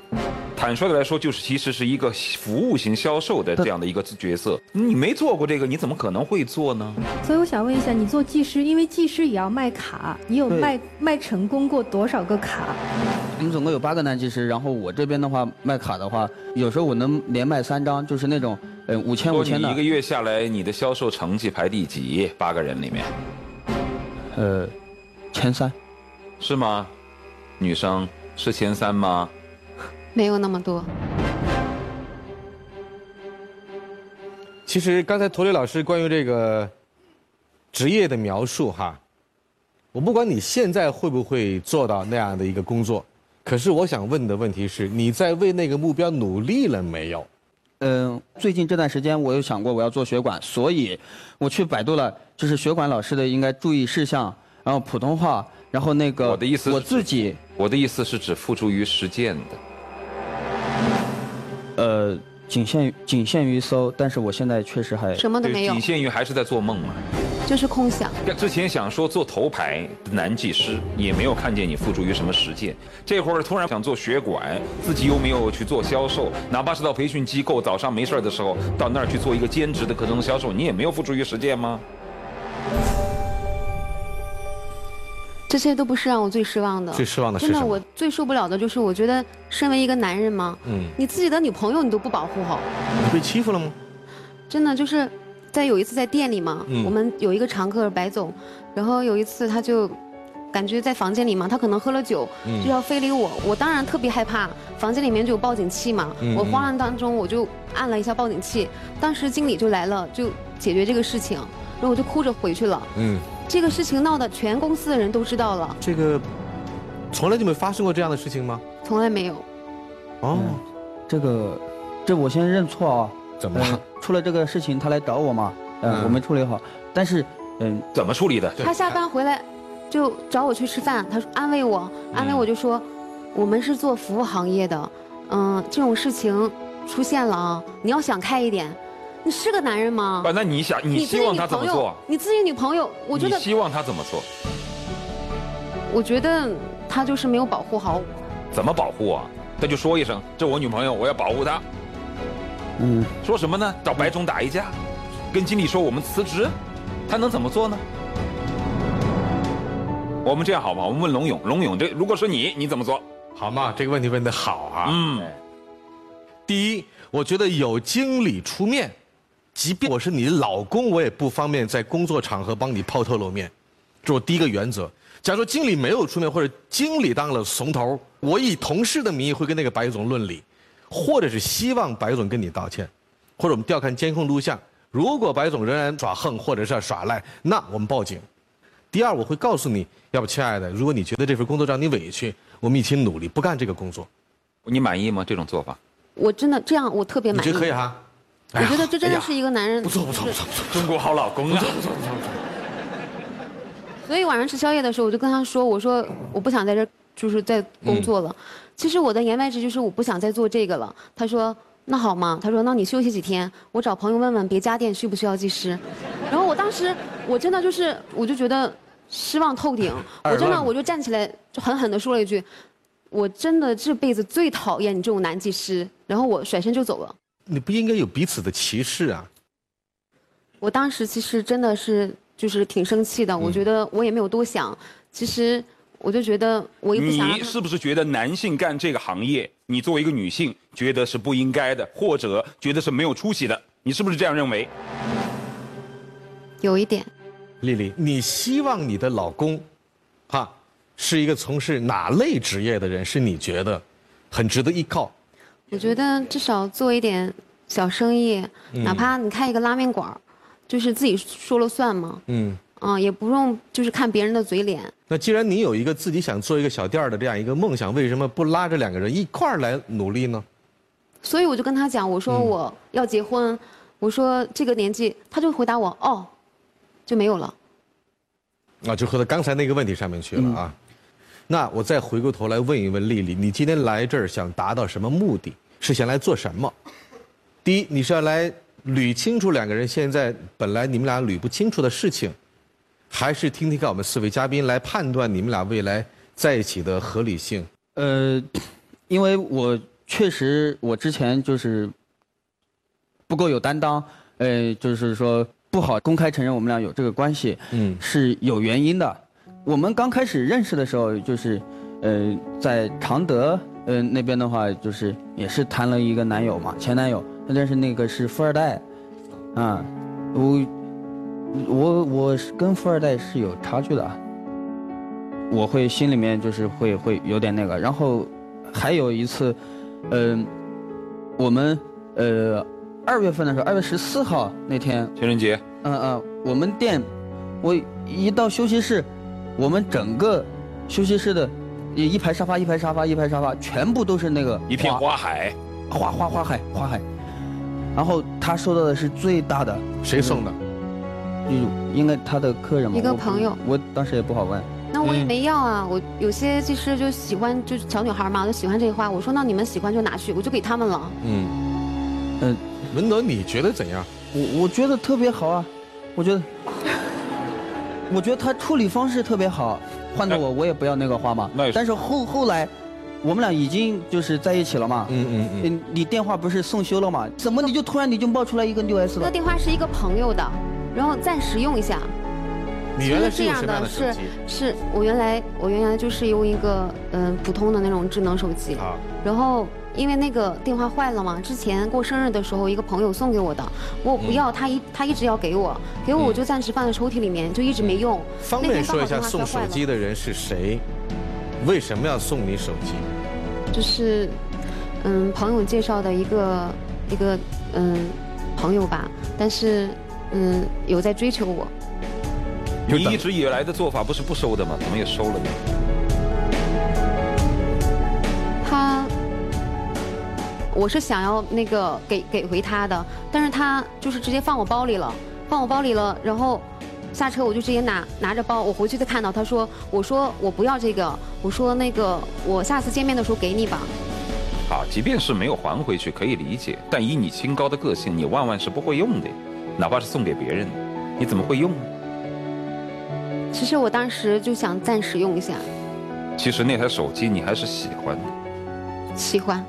坦率的来说，就是其实是一个服务型销售的这样的一个角色。你没做过这个，你怎么可能会做呢？所以我想问一下，你做技师，因为技师也要卖卡，你有卖卖成功过多少个卡？我们总共有八个男技师，然后我这边的话卖卡的话，有时候我能连卖三张，就是那种呃五千说五千的你一个。月下来，你的销售成绩排第几？八个人里面呃，前三。是吗？女生是前三吗？没有那么多。其实刚才驼磊老师关于这个职业的描述哈，我不管你现在会不会做到那样的一个工作，可是我想问的问题是，你在为那个目标努力了没有？嗯，最近这段时间我有想过我要做血管，所以我去百度了，就是血管老师的应该注意事项，然后普通话，然后那个我的意思，我自己，我的意思是指付诸于实践的。呃，仅限于仅限于搜，但是我现在确实还什么都没有仅限于还是在做梦嘛。就是空想。之前想说做头牌的男技师，也没有看见你付诸于什么实践。这会儿突然想做血管，自己又没有去做销售，哪怕是到培训机构，早上没事儿的时候到那儿去做一个兼职的课程销售，你也没有付诸于实践吗？这些都不是让我最失望的。最失望的是真的，我最受不了的就是，我觉得身为一个男人嘛，嗯，你自己的女朋友你都不保护好，你被欺负了吗？真的就是，在有一次在店里嘛，嗯。我们有一个常客白总，然后有一次他就感觉在房间里嘛，他可能喝了酒，嗯。就要非礼我，我当然特别害怕，房间里面就有报警器嘛，嗯。我慌乱当中我就按了一下报警器，当时经理就来了，就解决这个事情，然后我就哭着回去了。嗯，这个事情闹得全公司的人都知道了，这个从来就没发生过这样的事情吗？从来没有。哦，这个，这我先认错啊。怎么了呃出了这个事情，他来找我嘛，嗯，嗯我没处理好，但是，嗯，怎么处理的？他下班回来就找我去吃饭，他说安慰我，安慰我就说，我们是做服务行业的，嗯，这种事情出现了啊，你要想开一点，你是个男人吗？不，那你想，你希望他怎么做？你自己女朋友，我觉得，你希望他怎么做？我觉得他就是没有保护好我。怎么保护啊？他就说一声，这我女朋友，我要保护她。嗯，说什么呢？找白总打一架，跟经理说我们辞职，他能怎么做呢？我们这样好吗？我们问龙勇，龙勇，这如果是你，你怎么做？好嘛，这个问题问的好啊。嗯，第一，我觉得有经理出面，即便我是你老公，我也不方便在工作场合帮你抛头露面，这是我第一个原则。假如经理没有出面，或者经理当了怂头，我以同事的名义会跟那个白总论理，或者是希望白总跟你道歉，或者我们调看监控录像，如果白总仍然耍横或者是耍赖，那我们报警。第二，我会告诉你，要不亲爱的，如果你觉得这份工作让你委屈，我们一起努力，不干这个工作。你满意吗？这种做法？我真的这样，我特别满意。觉得可以哈？我觉得这真的是一个男人。不错不错不错不错，中国好老公啊！不错不错不错不错。所以晚上吃宵夜的时候，我就跟他说：“我说我不想在这就是在工作了。其实我的言外之意就是我不想再做这个了。”他说：“那好嘛。”他说：“那你休息几天，我找朋友问问别家店需不需要技师。”然后我当时我真的就是我就觉得失望透顶，我真的我就站起来就狠狠地说了一句：“我真的这辈子最讨厌你这种男技师。”然后我甩身就走了。你不应该有彼此的歧视啊！我当时其实真的是就是挺生气的，我觉得我也没有多想，其实我就觉得我也不想你是不是觉得男性干这个行业，你作为一个女性觉得是不应该的，或者觉得是没有出息的？你是不是这样认为？有一点。丽丽，你希望你的老公，哈，是一个从事哪类职业的人？是你觉得很值得依靠？我觉得至少做一点小生意，嗯哪怕你开一个拉面馆儿就是自己说了算嘛。嗯，啊，也不用就是看别人的嘴脸。那既然你有一个自己想做一个小店儿的这样一个梦想，为什么不拉着两个人一块儿来努力呢？所以我就跟他讲，我说嗯我要结婚，我说这个年纪，他就回答我哦，就没有了。啊，就回到刚才那个问题上面去了啊。那我再回过头来问一问丽丽，你今天来这儿想达到什么目的？是想来做什么？第一，你是要来捋清楚两个人现在本来你们俩捋不清楚的事情，还是听听看我们四位嘉宾来判断你们俩未来在一起的合理性？呃，因为我确实我之前就是不够有担当，呃，就是说不好公开承认我们俩有这个关系，嗯，是有原因的。我们刚开始认识的时候，就是呃在常德呃那边的话，就是也是谈了一个男友嘛，前男友，但是那个是富二代，啊，我我我是跟富二代是有差距的啊。我会心里面就是会会有点那个，然后还有一次，嗯、我们呃二月份的时候，二月十四号那天，情人节，嗯嗯，我们店，我一到休息室，我们整个休息室的一一排沙发一排沙发一排沙发，全部都是那个一片花海，花花花海花海，然后他收到的是最大的，谁送的？嗯，应该他的客人嘛，一个朋友我当时也不好问。那我也嗯没要啊，我有些技师就喜欢，就是小女孩嘛，就喜欢这一花。我说那你们喜欢就拿去，我就给他们了。嗯，嗯，文德你觉得怎样？我我觉得特别好啊，我觉得，我觉得他处理方式特别好，换做我我也不要那个花嘛。但是后后来，我们俩已经就是在一起了嘛。嗯嗯嗯。你电话不是送修了嘛？怎么你就突然你就冒出来一个六 S 了？那电话是一个朋友的，然后暂时用一下。你原来是这样的手是机？是我原来我原来就是用一个嗯、普通的那种智能手机，啊然后因为那个电话坏了嘛，之前过生日的时候一个朋友送给我的，我不要，他一他一直要给我，给我我就暂时放在抽屉里面，就一直没用。方便说一下送手机的人是谁？为什么要送你手机？就是，嗯，朋友介绍的一个一个嗯朋友吧，但是嗯有在追求我，你一直以来的做法不是不收的吗？怎么也收了呢？我是想要那个给给回他的，但是他就是直接放我包里了，放我包里了，然后下车我就直接拿拿着包，我回去再看到他说，我说我不要这个，我说那个我下次见面的时候给你吧。好，即便是没有还回去，可以理解。但以你清高的个性，你万万是不会用的，哪怕是送给别人的，你怎么会用呢？其实我当时就想暂时用一下，其实那台手机你还是喜欢的。喜欢。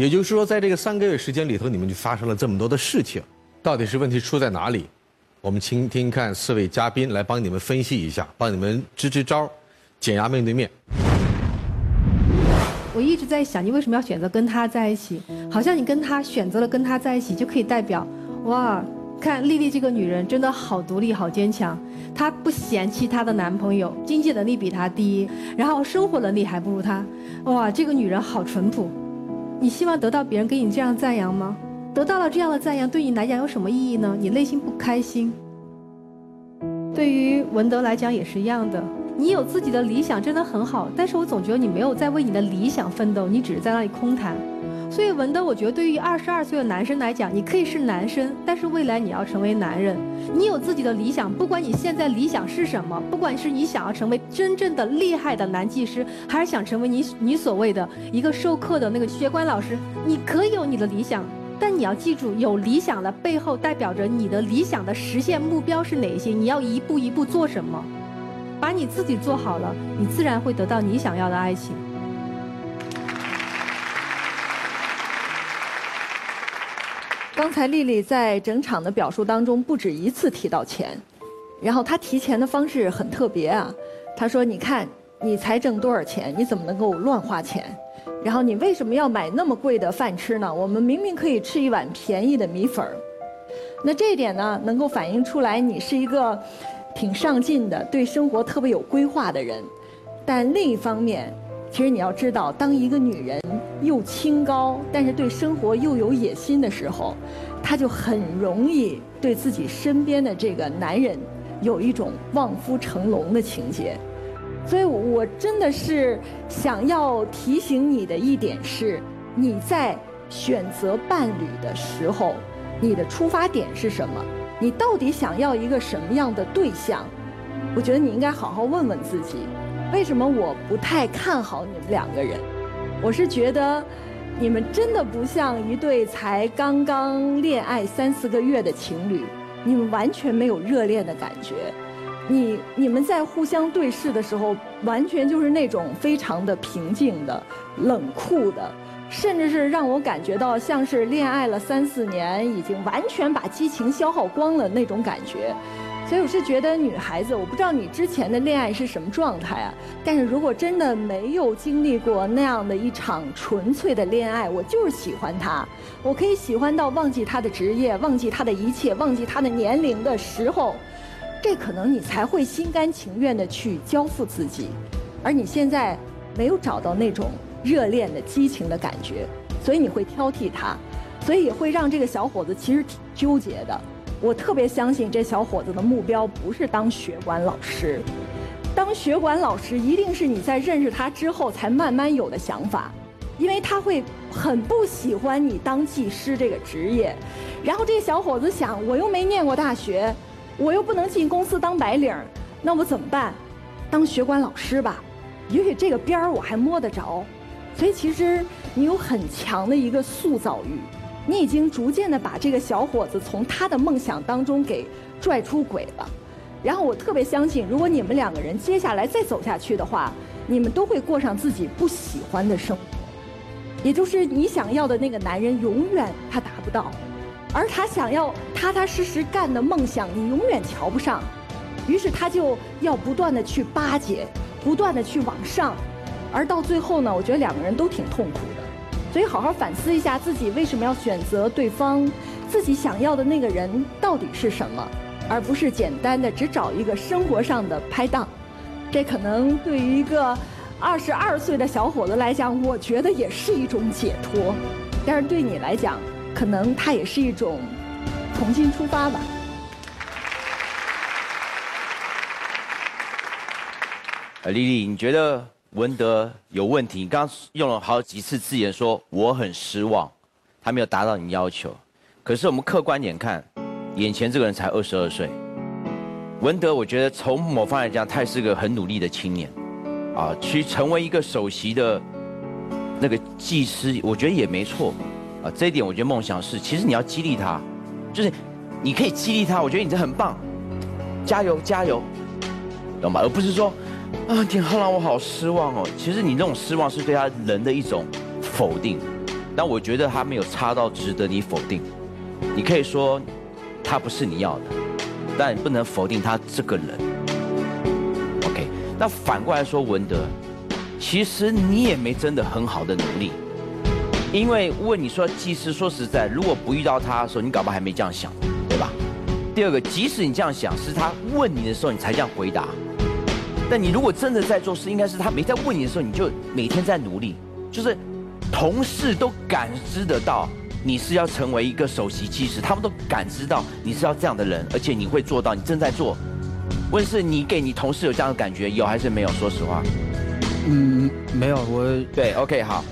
也就是说，在这个三个月时间里头，你们就发生了这么多的事情，到底是问题出在哪里？我们倾听看四位嘉宾来帮你们分析一下，帮你们支支招，减压面对面。我一直在想，你为什么要选择跟他在一起？好像你跟他选择了跟他在一起，就可以代表，哇，看丽丽这个女人真的好独立、好坚强。她不嫌弃她的男朋友，经济能力比她低，然后生活能力还不如她。哇，这个女人好淳朴。你希望得到别人给你这样赞扬吗？得到了这样的赞扬，对你来讲有什么意义呢？你内心不开心。对于文德来讲也是一样的。你有自己的理想，真的很好，但是我总觉得你没有在为你的理想奋斗，你只是在那里空谈。所以文德，我觉得对于二十二岁的男生来讲，你可以是男生，但是未来你要成为男人。你有自己的理想，不管你现在理想是什么，不管是你想要成为真正的厉害的男技师，还是想成为你你所谓的一个授课的那个学官老师，你可以有你的理想，但你要记住，有理想的背后代表着你的理想的实现目标是哪些，你要一步一步做什么。把你自己做好了，你自然会得到你想要的爱情。刚才丽丽在整场的表述当中不止一次提到钱，然后她提钱的方式很特别啊。她说：“你看，你才挣多少钱？你怎么能够乱花钱？然后你为什么要买那么贵的饭吃呢？我们明明可以吃一碗便宜的米粉。那这一点呢，能够反映出来你是一个。”挺上进的，对生活特别有规划的人，但另一方面，其实你要知道，当一个女人又清高，但是对生活又有野心的时候，她就很容易对自己身边的这个男人有一种望夫成龙的情节。所以我真的是想要提醒你的一点是，你在选择伴侣的时候，你的出发点是什么？你到底想要一个什么样的对象？我觉得你应该好好问问自己。为什么我不太看好你们两个人？我是觉得你们真的不像一对才刚刚恋爱三四个月的情侣，你们完全没有热恋的感觉。你你们在互相对视的时候，完全就是那种非常的平静的、冷酷的。甚至是让我感觉到像是恋爱了三四年，已经完全把激情消耗光了那种感觉。所以我是觉得女孩子，我不知道你之前的恋爱是什么状态啊。但是如果真的没有经历过那样的一场纯粹的恋爱，我就是喜欢他，我可以喜欢到忘记他的职业，忘记他的一切，忘记他的年龄的时候，这可能你才会心甘情愿的去交付自己。而你现在没有找到那种。热恋的激情的感觉，所以你会挑剔他，所以也会让这个小伙子其实挺纠结的。我特别相信这小伙子的目标不是当学管老师，当学管老师一定是你在认识他之后才慢慢有的想法，因为他会很不喜欢你当技师这个职业。然后这小伙子想，我又没念过大学，我又不能进公司当白领，那我怎么办？当学管老师吧，也许这个边儿我还摸得着。所以其实你有很强的一个塑造欲，你已经逐渐的把这个小伙子从他的梦想当中给拽出轨了。然后我特别相信，如果你们两个人接下来再走下去的话，你们都会过上自己不喜欢的生活，也就是你想要的那个男人永远他达不到，而他想要踏踏实实干的梦想你永远瞧不上，于是他就要不断的去巴结，不断的去往上。而到最后呢，我觉得两个人都挺痛苦的，所以好好反思一下自己为什么要选择对方，自己想要的那个人到底是什么，而不是简单的只找一个生活上的拍档。这可能对于一个 二十二岁的小伙子来讲，我觉得也是一种解脱；但是对你来讲，可能它也是一种重新出发吧。呃，丽丽，你觉得？文德有问题，你刚刚用了好几次字眼说我很失望，他没有达到你要求。可是我们客观点看，眼前这个人才二十二岁。文德，我觉得从某方来讲，他也是个很努力的青年，啊，去成为一个首席的那个技师，我觉得也没错啊。这一点我觉得梦想是，其实你要激励他，就是你可以激励他，我觉得你这很棒，加油加油，懂吗？而不是说啊，天浩让我好失望哦。其实你那种失望是对他人的一种否定，但我觉得他没有差到值得你否定。你可以说他不是你要的，但你不能否定他这个人。OK，那反过来说，文德，其实你也没真的很好的努力，因为问你说技师，说实在，如果不遇到他的时候，你搞不好还没这样想，对吧？第二个，即使你这样想，是他问你的时候你才这样回答，但你如果真的在做事，应该是他没在问你的时候，你就每天在努力，就是同事都感知得到。你是要成为一个首席技师，他们都感知到你是要这样的人，而且你会做到，你正在做。问是你给你同事有这样的感觉，有还是没有？说实话，嗯，没有。我对，OK，好，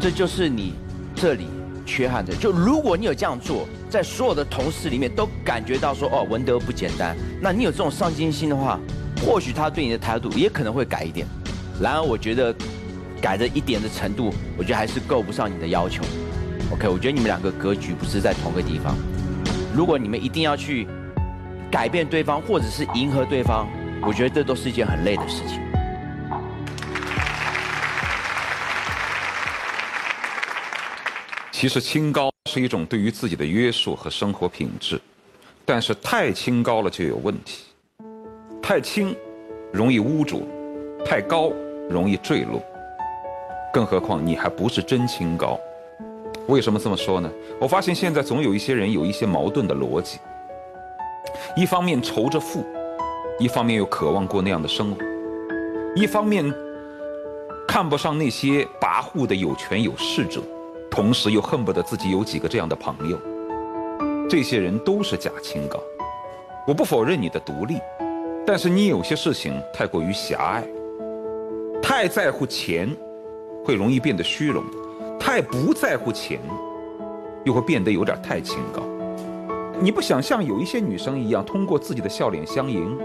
这就是你这里缺憾的。就如果你有这样做，在所有的同事里面都感觉到说，哦，文德不简单，那你有这种上进心的话，或许他对你的态度也可能会改一点。然而，我觉得改的一点的程度，我觉得还是够不上你的要求。OK，我觉得你们两个格局不是在同个地方。如果你们一定要去改变对方，或者是迎合对方，我觉得这都是一件很累的事情。其实清高是一种对于自己的约束和生活品质，但是太清高了就有问题。太轻容易污浊，太高容易坠落。更何况你还不是真清高。为什么这么说呢？我发现现在总有一些人有一些矛盾的逻辑，一方面愁着富，一方面又渴望过那样的生活，一方面看不上那些跋扈的有权有势者，同时又恨不得自己有几个这样的朋友。这些人都是假清高。我不否认你的独立，但是你有些事情太过于狭隘，太在乎钱，会容易变得虚荣。太不在乎钱，又会变得有点太清高。你不想像有一些女生一样，通过自己的笑脸相迎，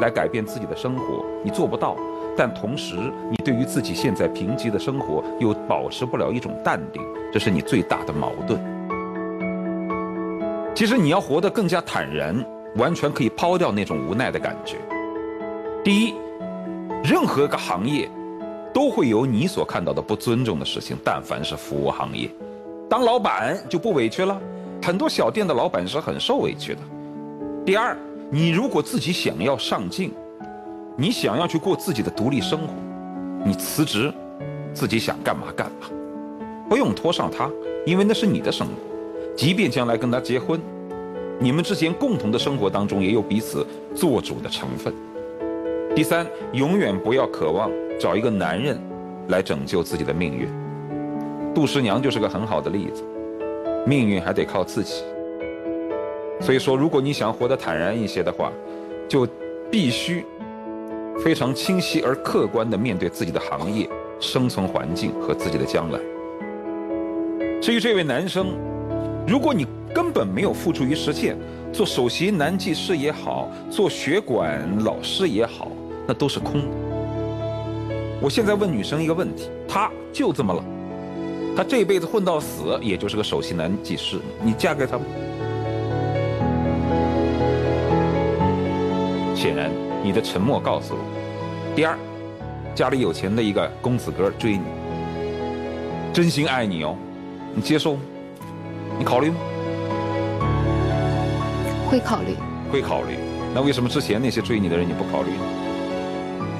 来改变自己的生活，你做不到。但同时，你对于自己现在贫瘠的生活又保持不了一种淡定，这是你最大的矛盾。其实你要活得更加坦然，完全可以抛掉那种无奈的感觉。第一，任何一个行业。都会有你所看到的不尊重的事情。但凡是服务行业，当老板就不委屈了。很多小店的老板是很受委屈的。第二，你如果自己想要上进，你想要去过自己的独立生活，你辞职，自己想干嘛干嘛，不用拖上他，因为那是你的生活。即便将来跟他结婚，你们之间共同的生活当中也有彼此做主的成分。第三，永远不要渴望。找一个男人来拯救自己的命运，杜十娘就是个很好的例子。命运还得靠自己。所以说，如果你想活得坦然一些的话，就必须非常清晰而客观地面对自己的行业、生存环境和自己的将来。至于这位男生，如果你根本没有付诸于实践，做首席男技师也好，做学管老师也好，那都是空的。我现在问女生一个问题，她就这么了，她这辈子混到死，也就是个首席男技师，你嫁给他吗？显然，你的沉默告诉我，第二，家里有钱的一个公子哥追你，真心爱你哦，你接受吗？你考虑吗？会考虑。会考虑。那为什么之前那些追你的人你不考虑呢？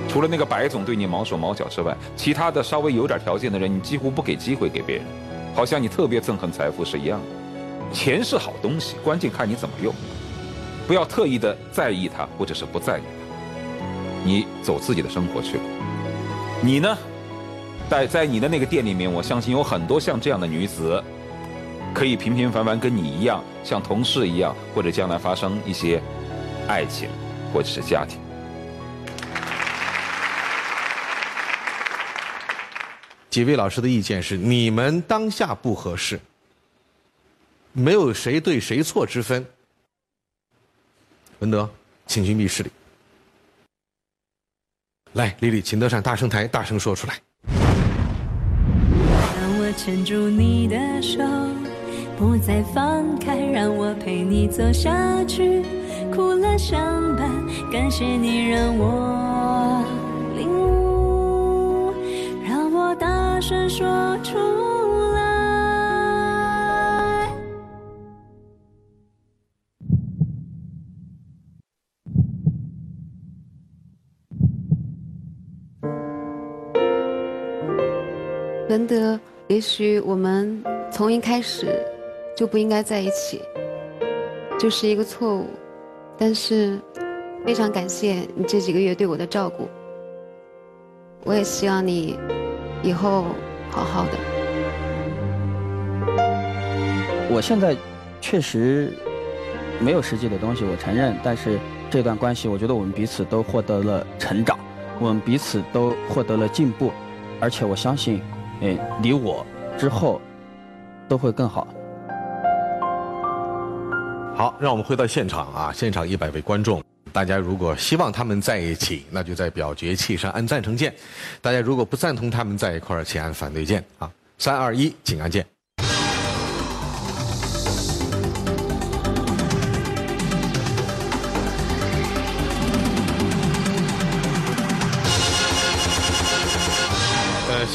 除了那个白总对你毛手毛脚之外，其他的稍微有点条件的人，你几乎不给机会给别人，好像你特别憎恨财富是一样的。钱是好东西，关键看你怎么用，不要特意的在意它或者是不在意它。你走自己的生活去。你呢，在在你的那个店里面，我相信有很多像这样的女子，可以平平凡凡跟你一样，像同事一样，或者将来发生一些爱情或者是家庭。几位老师的意见是：你们当下不合适，没有谁对谁错之分。文德，请进密室里。来，丽丽，请登上大声台，大声说出来。我牵住你的手，不再放开，让我陪你走下去。苦乐相伴，感谢你让我领悟，让我大声说出来。文德，也许我们从一开始就不应该在一起，就是一个错误。但是，非常感谢你这几个月对我的照顾。我也希望你以后好好的。我现在确实没有实际的东西，我承认。但是这段关系，我觉得我们彼此都获得了成长，我们彼此都获得了进步，而且我相信，哎，你我之后都会更好。好，让我们回到现场啊！现场一百位观众，大家如果希望他们在一起，那就在表决器上按赞成键；大家如果不赞同他们在一块儿，请按反对键啊！三二一，请按键。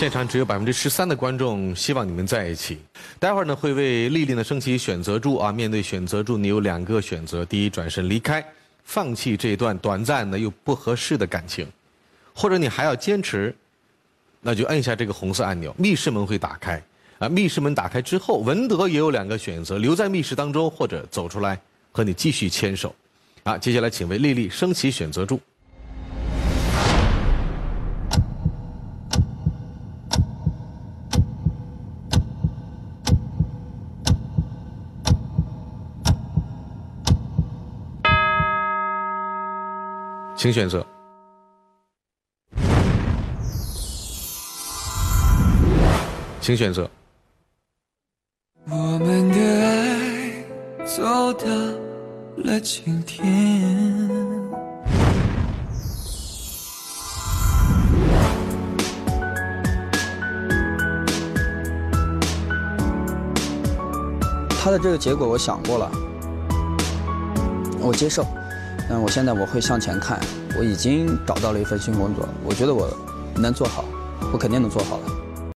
现场只有百分之十三的观众希望你们在一起。待会儿呢，会为丽丽呢升起选择柱啊。面对选择柱，你有两个选择：第一，转身离开，放弃这段短暂的又不合适的感情；或者你还要坚持，那就按下这个红色按钮，密室门会打开。啊，密室门打开之后，文德也有两个选择：留在密室当中，或者走出来和你继续牵手。啊，接下来请为丽丽升起选择柱。请选择。请选择。我们的爱走到了今天。他的这个结果我想过了，我接受。但我现在我会向前看，我已经找到了一份新工作，我觉得我能做好，我肯定能做好了。